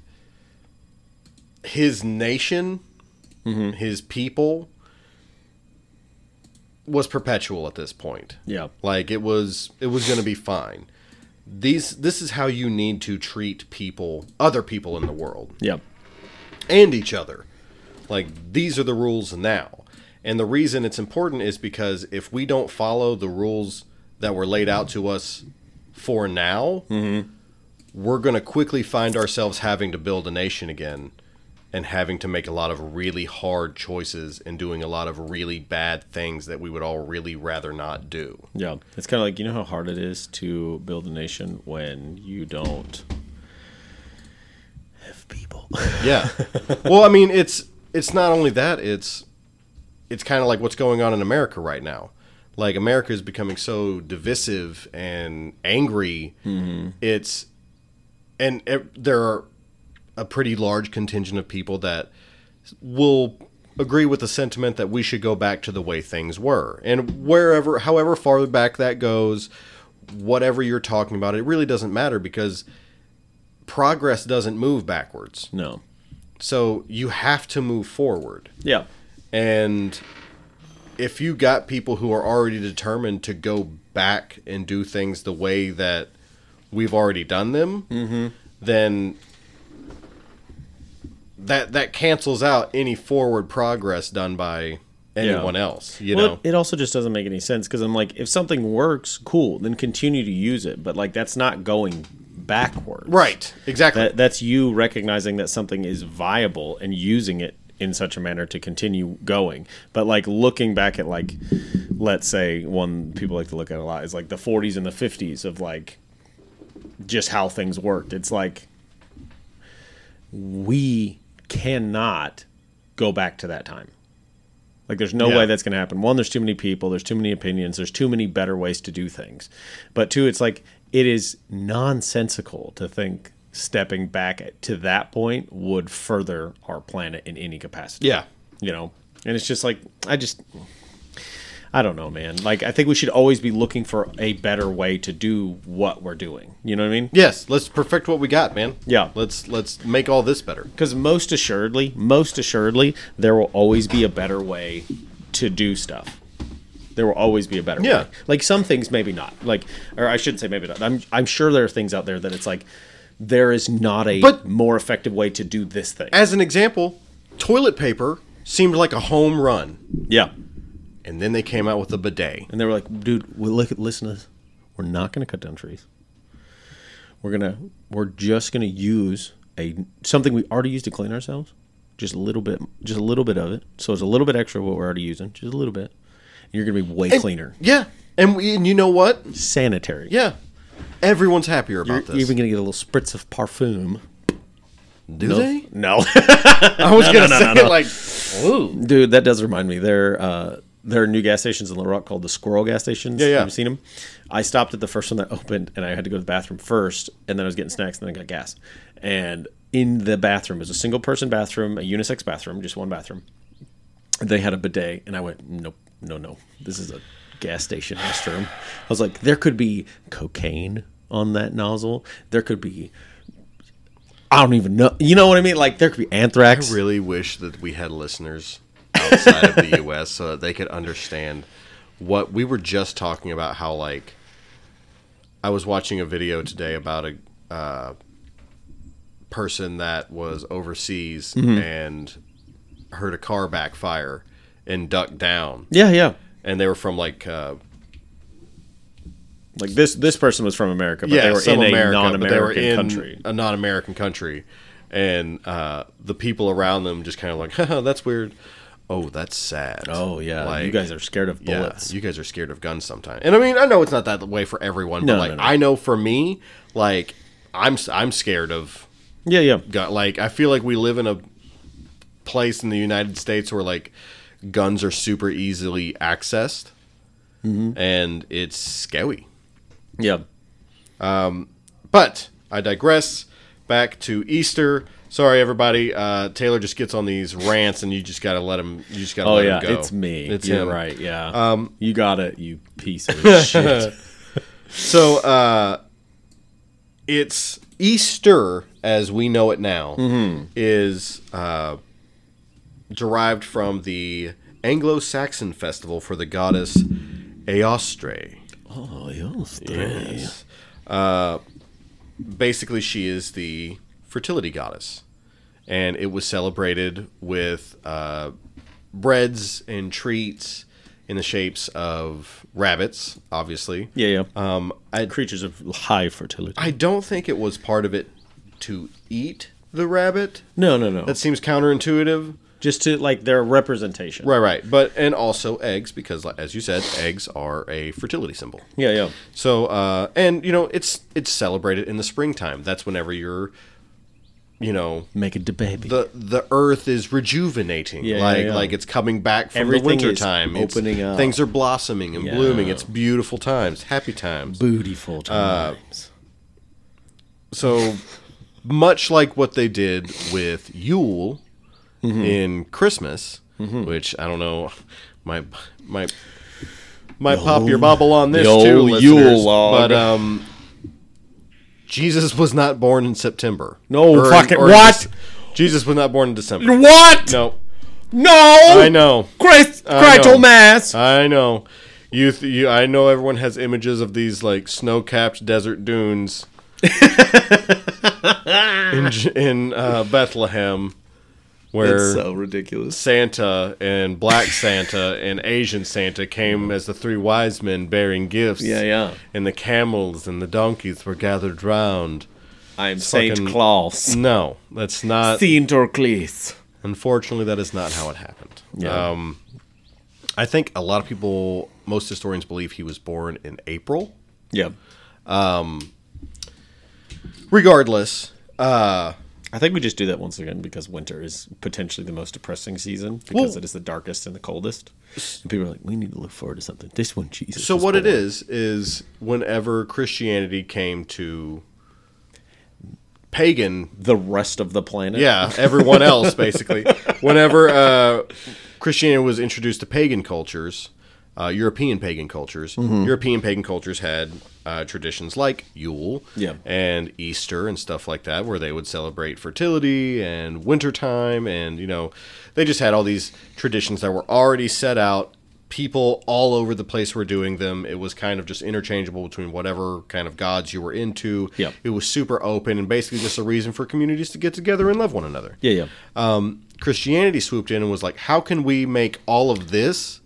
his nation, mm-hmm. his people, was perpetual at this point. Yeah. Like it was it was going to be fine. These this is how you need to treat people, other people in the world Yeah. and each other. Like these are the rules now. And the reason it's important is because if we don't follow the rules that were laid out to us for now, mm-hmm. we're going to quickly find ourselves having to build a nation again and having to make a lot of really hard choices and doing a lot of really bad things that we would all really rather not do. Yeah. It's kind of like, you know how hard it is to build a nation when you don't have people. Yeah. well, I mean, it's it's not only that, it's it's kind of like what's going on in America right now. Like America is becoming so divisive and angry. Mm-hmm. It's and it, there are a pretty large contingent of people that will agree with the sentiment that we should go back to the way things were. And wherever however far back that goes, whatever you're talking about, it really doesn't matter because progress doesn't move backwards. no. So you have to move forward. Yeah. And if you got people who are already determined to go back and do things the way that we've already done them, mm-hmm. then that that cancels out any forward progress done by anyone else. You well, know, it also just doesn't make any sense because I'm like, if something works, cool, then continue to use it. But like, that's not going backwards. right? Exactly. That, that's you recognizing that something is viable and using it in such a manner to continue going. But like looking back at like, let's say one people like to look at a lot is like the 40s and the 50s of like just how things worked. It's like we cannot go back to that time. Like there's no Yeah. way that's going to happen. One, there's too many people, there's too many opinions, there's too many better ways to do things. But two, it's like it is nonsensical to think stepping back to that point would further our planet in any capacity. yeah. You know. And it's just like I just I don't know, man. Like I think we should always be looking for a better way to do what we're doing. You know what I mean? Yes. Let's perfect what we got, man. Yeah. Let's let's make all this better. Because most assuredly, most assuredly, there will always be a better way to do stuff. There will always be a better Yeah. way. Like some things, maybe not. Like, or I shouldn't say maybe not. I'm I'm sure there are things out there that it's like there is not a But- more effective way to do this thing. As an example, toilet paper seemed like a home run. yeah. And then they came out with a bidet. And they were like, dude, we look at listen to this. We're not gonna cut down trees. We're gonna we're just gonna use a something we already used to clean ourselves. Just a little bit just a little bit of it. So it's a little bit extra of what we're already using. Just a little bit. And you're gonna be way cleaner. Yeah. And, we, and you know what? Sanitary. Yeah. Everyone's happier about this. You're this. even gonna get a little spritz of parfum. Do No. they? No. I was No, gonna no, say like, ooh. Dude, that does remind me. There, uh, there are new gas stations in Little Rock called the Squirrel gas stations. Yeah, yeah. Have you seen them? I stopped at the first one that opened, and I had to go to the bathroom first, and then I was getting snacks, and then I got gas. And in the bathroom it was a single person bathroom, a unisex bathroom, just one bathroom. They had a bidet, and I went, nope, no, no, this is a gas station restroom. I was like, there could be cocaine on that nozzle. There could be. I don't even know. You know what I mean? Like there could be anthrax. I really wish that we had listeners outside of the U.S. so that they could understand what we were just talking about. How like I was watching a video today about a uh, person that was overseas and heard a car backfire and ducked down, Yeah, yeah. and they were from like uh, Like this this person was from America, but yeah, they were in a America, were non-American country. a non-American country, and uh, the people around them just kind of like, Haha, "That's weird." Oh, that's sad. Oh yeah, Like, you guys are scared of yeah, bullets. you guys are scared of guns sometimes. And I mean, I know it's not that way for everyone, but No, like no, no. I know for me, like I'm I'm scared of yeah, yeah, gun. Like I feel like we live in a place in the United States where like guns are super easily accessed, Mm-hmm. and it's scary. yeah. Um, But I digress. Back to Easter. Sorry, everybody. Uh, Taylor just gets on these rants, and you just gotta let him. You just gotta Oh let yeah, him go. it's me. It's You're him. right. Yeah. Um, you got it. You piece of shit. So uh, it's Easter, as we know it now, Mm-hmm. is uh, derived from the Anglo-Saxon festival for the goddess Eostre. Oh, yes. Yes. Uh, basically, she is the fertility goddess, and it was celebrated with uh, breads and treats in the shapes of rabbits. Obviously, Yeah, yeah. um, I Creatures of high fertility. I don't think it was part of it to eat the rabbit. no, no, no. That seems counterintuitive. just to like their representation. Right, right. But and also eggs because, as you said, eggs are a fertility symbol. Yeah, yeah. So, uh, and you know, it's it's celebrated in the springtime. That's whenever you're, you know, Make it the baby. the the earth is rejuvenating. Yeah, like yeah. like it's coming back from Everything the winter time. opening up. Things are blossoming and Yeah. blooming. It's beautiful times, happy times. beautiful times. So much like what they did with Yule Mm-hmm. in Christmas, which I don't know, my might might pop your bubble on this too. Yule log. But um, Jesus was not born in September. No, Or in- fucking- in what? Jesus was not born in December. what? No, No! I know. Christ, I know. Mass. I know. You, th- you, I know everyone has images of these like snow-capped desert dunes in in uh, Bethlehem, where ridiculous. Santa and Black Santa and Asian Santa came as the three wise men bearing gifts. Yeah, yeah. And the camels and the donkeys were gathered round. I'm Saint fucking- Claus. No, that's not. Saint Orclis. Unfortunately, that is not how it happened. Yeah. Um, I think a lot of people, most historians believe he was born in April. Yeah. Regardless, uh, I think we just do that once again because winter is potentially the most depressing season because it is the darkest and the coldest. And people are like, we need to look forward to something. This one, Jesus. so what it born. is is whenever Christianity came to pagan The rest of the planet. Yeah, everyone else basically. Whenever uh, Christianity was introduced to pagan cultures, uh, European pagan cultures, Mm-hmm. European pagan cultures had uh, traditions like Yule Yeah. and Easter and stuff like that, where they would celebrate fertility and wintertime, and you know, they just had all these traditions that were already set out. People all over the place were doing them. It was kind of just interchangeable between whatever kind of gods you were into. Yep. It was super open and basically just a reason for communities to get together and love one another. Yeah, yeah. Um, Christianity swooped in and was like, how can we make all of this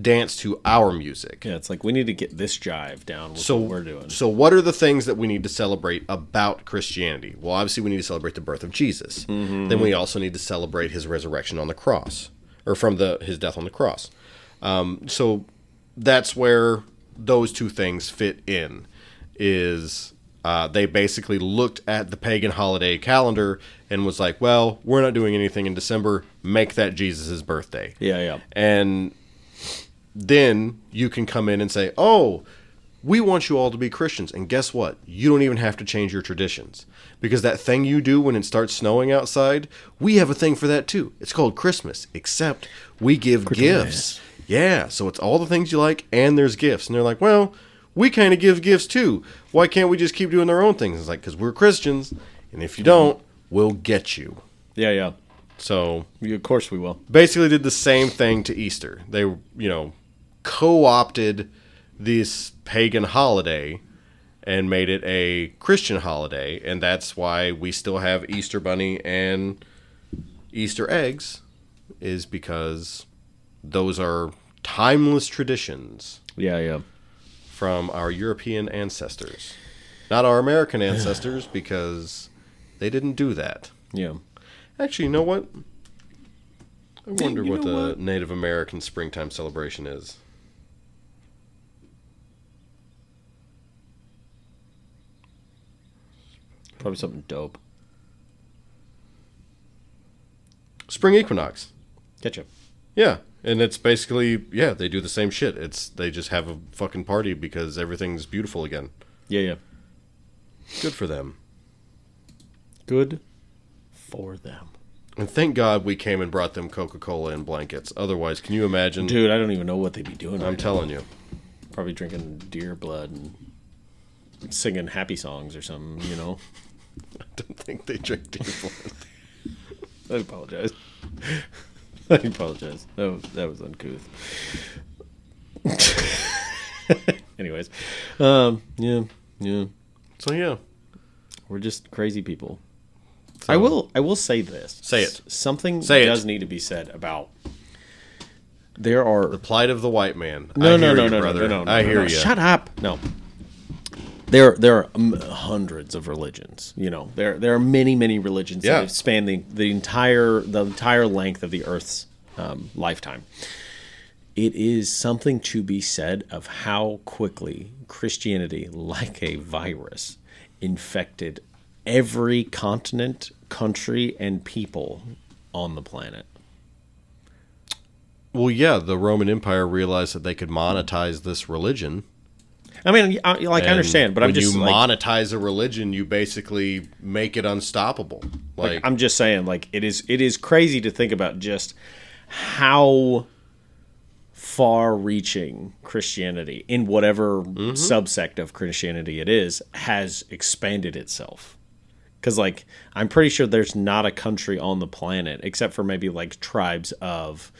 dance to our music? Yeah, it's like we need to get this jive down with So what we're doing. So what are the things that we need to celebrate about Christianity? Well, obviously we need to celebrate the birth of Jesus. Mm-hmm. Then we also need to celebrate his resurrection on the cross, or from the his death on the cross. Um, so that's where those two things fit in. Is uh, they basically looked at the pagan holiday calendar and was like, well, we're not doing anything in December. Make that Jesus' birthday Yeah, yeah. and then you can come in and say, "Oh, we want you all to be Christians." And guess what? You don't even have to change your traditions because that thing you do when it starts snowing outside, we have a thing for that too. It's called Christmas, except we give gifts. Yeah, so it's all the things you like and there's gifts. And they're like, "Well, we kind of give gifts too. Why can't we just keep doing their own things?" It's like cuz we're Christians, and if you don't, we'll get you. Yeah, yeah. So, Of course we will. basically did the same thing to Easter. They, you know, co-opted this pagan holiday and made it a Christian holiday, and that's why we still have Easter bunny and Easter eggs is because those are timeless traditions Yeah, yeah. from our European ancestors. Not our American ancestors because they didn't do that. Yeah. Actually, you know what? I wonder what the what? Native American springtime celebration is. Probably something dope. Spring equinox. Ketchup. Yeah, and it's basically yeah, they do the same shit. It's they just have a fucking party because everything's beautiful again. Yeah, yeah. Good for them. Good for them. And thank God we came and brought them Coca-Cola and blankets. Otherwise, can you imagine? Dude, I don't even know what they'd be doing. I'm right telling you. Probably drinking deer blood and singing happy songs or something, you know? I don't think they drink deer blood. I apologize. I apologize. That was, that was uncouth. Anyways, um, yeah, yeah, So yeah, we're just crazy people. I will. I will say this. Say it. Something Say it. does need to be said about. There are the plight of the white man. no, I no, hear no, you, no, brother. no, no, no. I no, hear no. you. Shut up. No. There, there are um, hundreds of religions. You know, there, there are many, many religions Yeah. that spanned the, the entire, the entire length of the Earth's um, lifetime. It is something to be said of how quickly Christianity, like a virus, infected every continent, country, and people on the planet. Well, yeah, the Roman Empire realized that they could monetize this religion. I mean, I, like I understand, but I'm just you like, monetize a religion, you basically make it unstoppable. Like, Like, I'm just saying, like it is it is crazy to think about just how far-reaching Christianity in whatever Mm-hmm. subsect of Christianity it is has expanded itself. Because like I'm pretty sure there's not a country on the planet except for maybe like tribes of,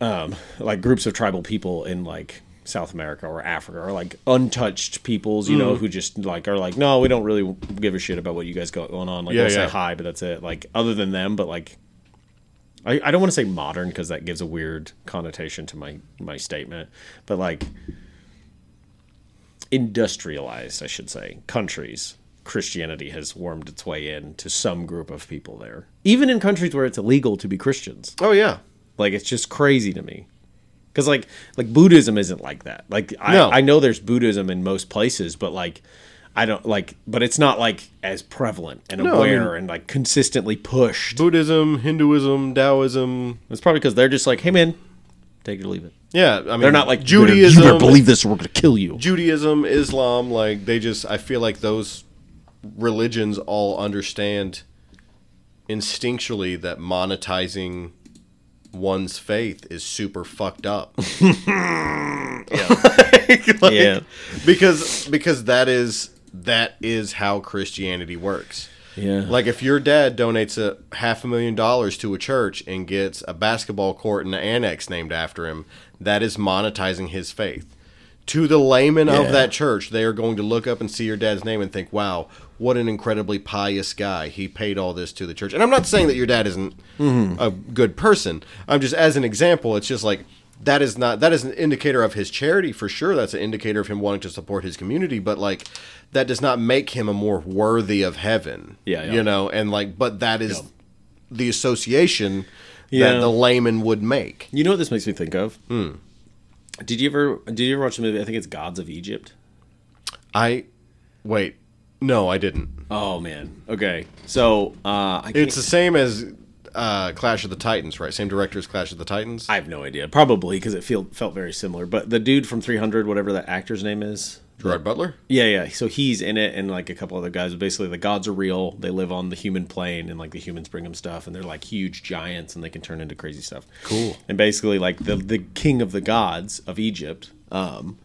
um, like groups of tribal people in like South America or Africa or like untouched peoples, you Mm. know, who just like are like, no, we don't really give a shit about what you guys got going on. Like, Yeah, we'll yeah. say hi, but that's it. Like, other than them, but like, I, I don't want to say modern because that gives a weird connotation to my my statement, but like industrialized, I should say, countries. Christianity has wormed its way in to some group of people there, even in countries where it's illegal to be Christians. oh yeah, Like it's just crazy to me. Cuz like like Buddhism isn't like that. Like I No. I know there's Buddhism in most places, but like I don't like but it's not like as prevalent and No, I aware mean- and like consistently pushed. Buddhism, Hinduism, Taoism. It's probably cuz they're just like, "Hey man, take it or leave it." Yeah, I mean, They're not like Judaism. You better believe this or we're going to kill you. Judaism, Islam, like they just I feel like those religions all understand instinctually that monetizing one's faith is super fucked up. Like, Yeah. Because because that is that is how Christianity works. Yeah. Like if your dad donates a half a million dollars to a church and gets a basketball court and an annex named after him, that is monetizing his faith. To the layman Yeah. of that church, they are going to look up and see your dad's name and think, "Wow, what an incredibly pious guy. He paid all this to the church." And I'm not saying that your dad isn't mm-hmm. a good person. I'm just as an example, it's just like that is not that is an indicator of his charity for sure. That's an indicator of him wanting to support his community, but like that does not make him a more worthy of heaven. Yeah, yeah. You know, and like but that is Yeah. the association that the layman would make. You know what this makes me think of? Hmm. Did you ever did you ever watch the movie? I think it's Gods of Egypt. I wait. No, I didn't. Oh man. Okay. So uh, I It's the same as uh, Clash of the Titans, right? Same director as Clash of the Titans. I have no idea. Probably because it feel, felt very similar. But the dude from 300, whatever that actor's name is. Gerard Butler. Yeah, yeah. So he's in it, and like a couple other guys. Basically, the gods are real. They live on the human plane, and like the humans bring them stuff, and they're like huge giants, and they can turn into crazy stuff. Cool. And basically, like the the king of the gods of Egypt, um,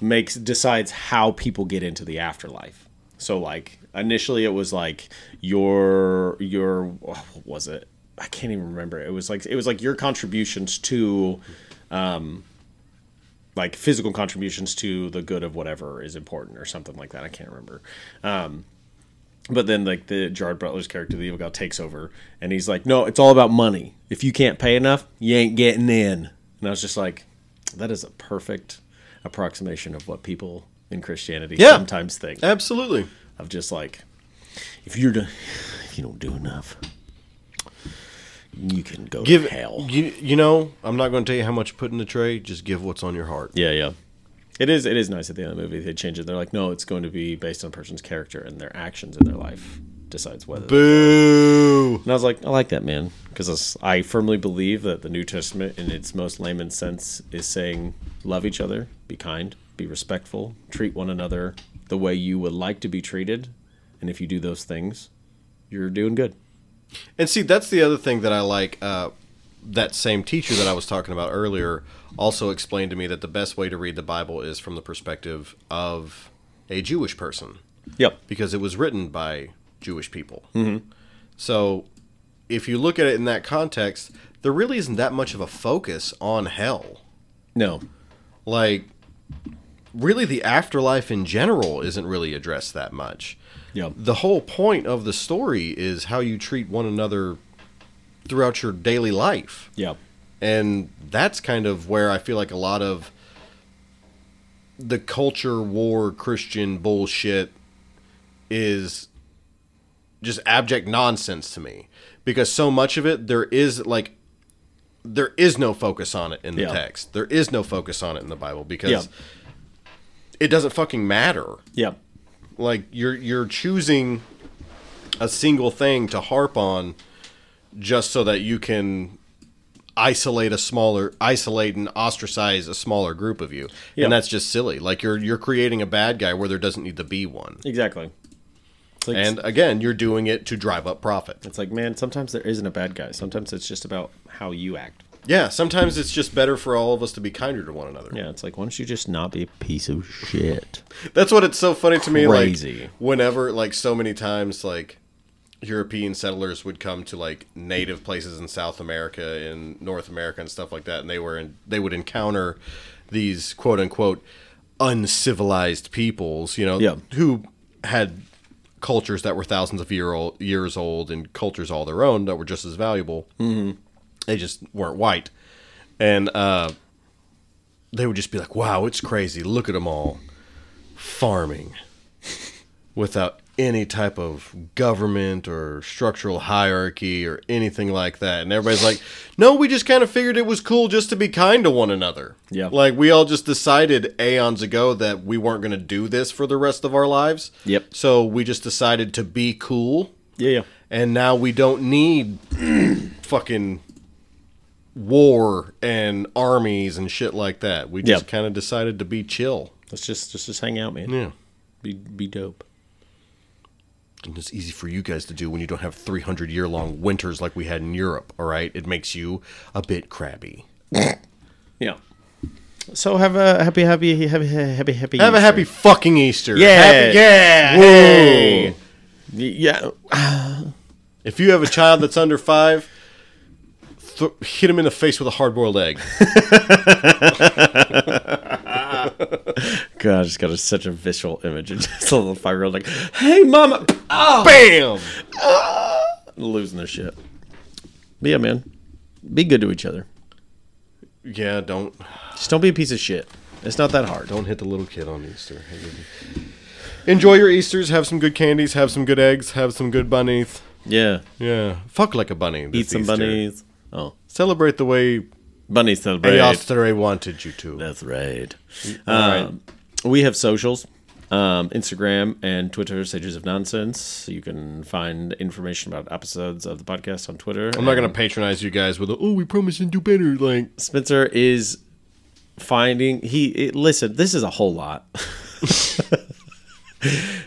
makes decides how people get into the afterlife. So like initially, it was like your your what was it? I can't even remember. It was like it was like your contributions to like physical contributions to the good of whatever is important or something like that. I can't remember. Um, but then like the Jared Butler's character, the evil guy, takes over and he's like, "No, it's all about money. If you can't pay enough, you ain't getting in." And I was just like, "That is a perfect approximation of what people in Christianity Yeah. sometimes think." Absolutely. Of just like, if you're do- if you don't do enough, you can go Give to hell. You, you know, I'm not going to tell you how much you put in the tray. Just give what's on your heart. Yeah, yeah. It is. It is nice at the end of the movie. They change it. They're like, no, it's going to be based on a person's character and their actions in their life decides whether. Boo. And I was like, I like that man because I firmly believe that the New Testament, in its most layman sense, is saying love each other, be kind, be respectful, treat one another the way you would like to be treated, and if you do those things, you're doing good. And see, that's the other thing that I like. Uh, that same teacher that I was talking about earlier also explained to me that the best way to read the Bible is from the perspective of a Jewish person. Yep. because it was written by Jewish people. Mm-hmm. So if you look at it in that context, there really isn't that much of a focus on hell. No. Like, really, the afterlife in general isn't really addressed that much. Yep. The whole point of the story is how you treat one another throughout your daily life. Yep. And that's kind of where I feel like a lot of the culture war Christian bullshit is just abject nonsense to me. Because so much of it, there is like, there is no focus on it in the Yeah. text. There is no focus on it in the Bible because Yeah. it doesn't fucking matter. Yep. Like you're you're choosing a single thing to harp on just so that you can isolate a smaller isolate and ostracize a smaller group of you. Yeah. And that's just silly. Like you're you're creating a bad guy where there doesn't need to be one. Exactly. Like, And again, you're doing it to drive up profit. it's like, man, sometimes there isn't a bad guy. Sometimes it's just about how you act. Yeah, sometimes it's just better for all of us to be kinder to one another. Yeah, it's like, why don't you just not be a piece of shit? That's what it's so funny to me. Crazy. Like whenever, like so many times, like European settlers would come to like native places in South America, and North America, and stuff like that, and they were in, they would encounter these quote unquote uncivilized peoples, you know, Yeah. who had cultures that were thousands of year old, years old and cultures all their own that were just as valuable. Mm-hmm. They just weren't white, and uh, they would just be like, "Wow, it's crazy! Look at them all farming without any type of government or structural hierarchy or anything like that." And everybody's like, "No, we just kind of figured it was cool just to be kind to one another." Yeah. like we all just decided aeons ago that we weren't going to do this for the rest of our lives. Yep. So we just decided to be cool Yeah, yeah. and now we don't need fucking war and armies and shit like that. We just Yep. kind of decided to be chill. Let's just just just hang out, man. Yeah. Be be dope. And it's easy for you guys to do when you don't have 300 year long winters like we had in Europe, all right? It makes you a bit crabby. Yeah. So have a happy happy happy happy happy Have a Easter. happy fucking Easter. Yeah. Happy- yeah. Whoa. Hey. Yeah. If you have a child that's under five, th- hit him in the face with a hard boiled egg. God, I just got a, such a visual image of just a little five year old like, "Hey, mama!" Oh, Bam! Ah. losing their shit. But yeah, man, be good to each other. Yeah, don't Just don't be a piece of shit. It's not that hard. Don't hit the little kid on Easter. Enjoy your Easters. Have some good candies. Have some good eggs. Have some good bunnies. Yeah. Yeah. Fuck like a bunny. Eat some Easter. bunnies. Oh, Celebrate the way bunnies celebrate. Eostre wanted you to. That's right. All right. Um, we have socials. Um, Instagram and Twitter, Sages of Nonsense. You can find information about episodes of the podcast on Twitter. I'm not going to patronize you guys with, a, oh, we promise to do better. Like, Spencer is finding he it, listen. This is a whole lot.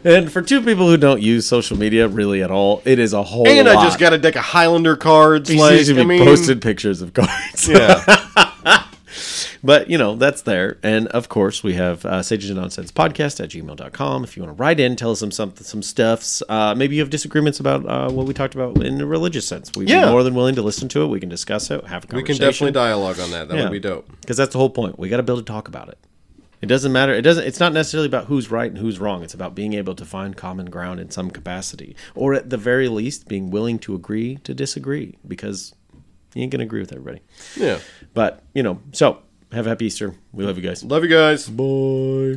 and for two people who don't use social media really at all, it is a whole. and lot. I just got a deck of Highlander cards. He like, seems to be I mean, posted pictures of cards. Yeah. But, you know, that's there. And of course, we have uh, Sages and Nonsense podcast at gmail.com. If you want to write in, tell us some some, some stuffs. Uh, maybe you have disagreements about uh, what we talked about in a religious sense. We'd Yeah. be more than willing to listen to it. We can discuss it, have a conversation we can definitely dialogue on that. That would be dope. Because that's the whole point. We got to be able to talk about it. It doesn't matter. It doesn't. It's not necessarily about who's right and who's wrong. It's about being able to find common ground in some capacity, or at the very least, being willing to agree to disagree. Because you ain't gonna agree with everybody. Yeah. But you know, so have a happy Easter. We love you guys. Love you guys. Bye.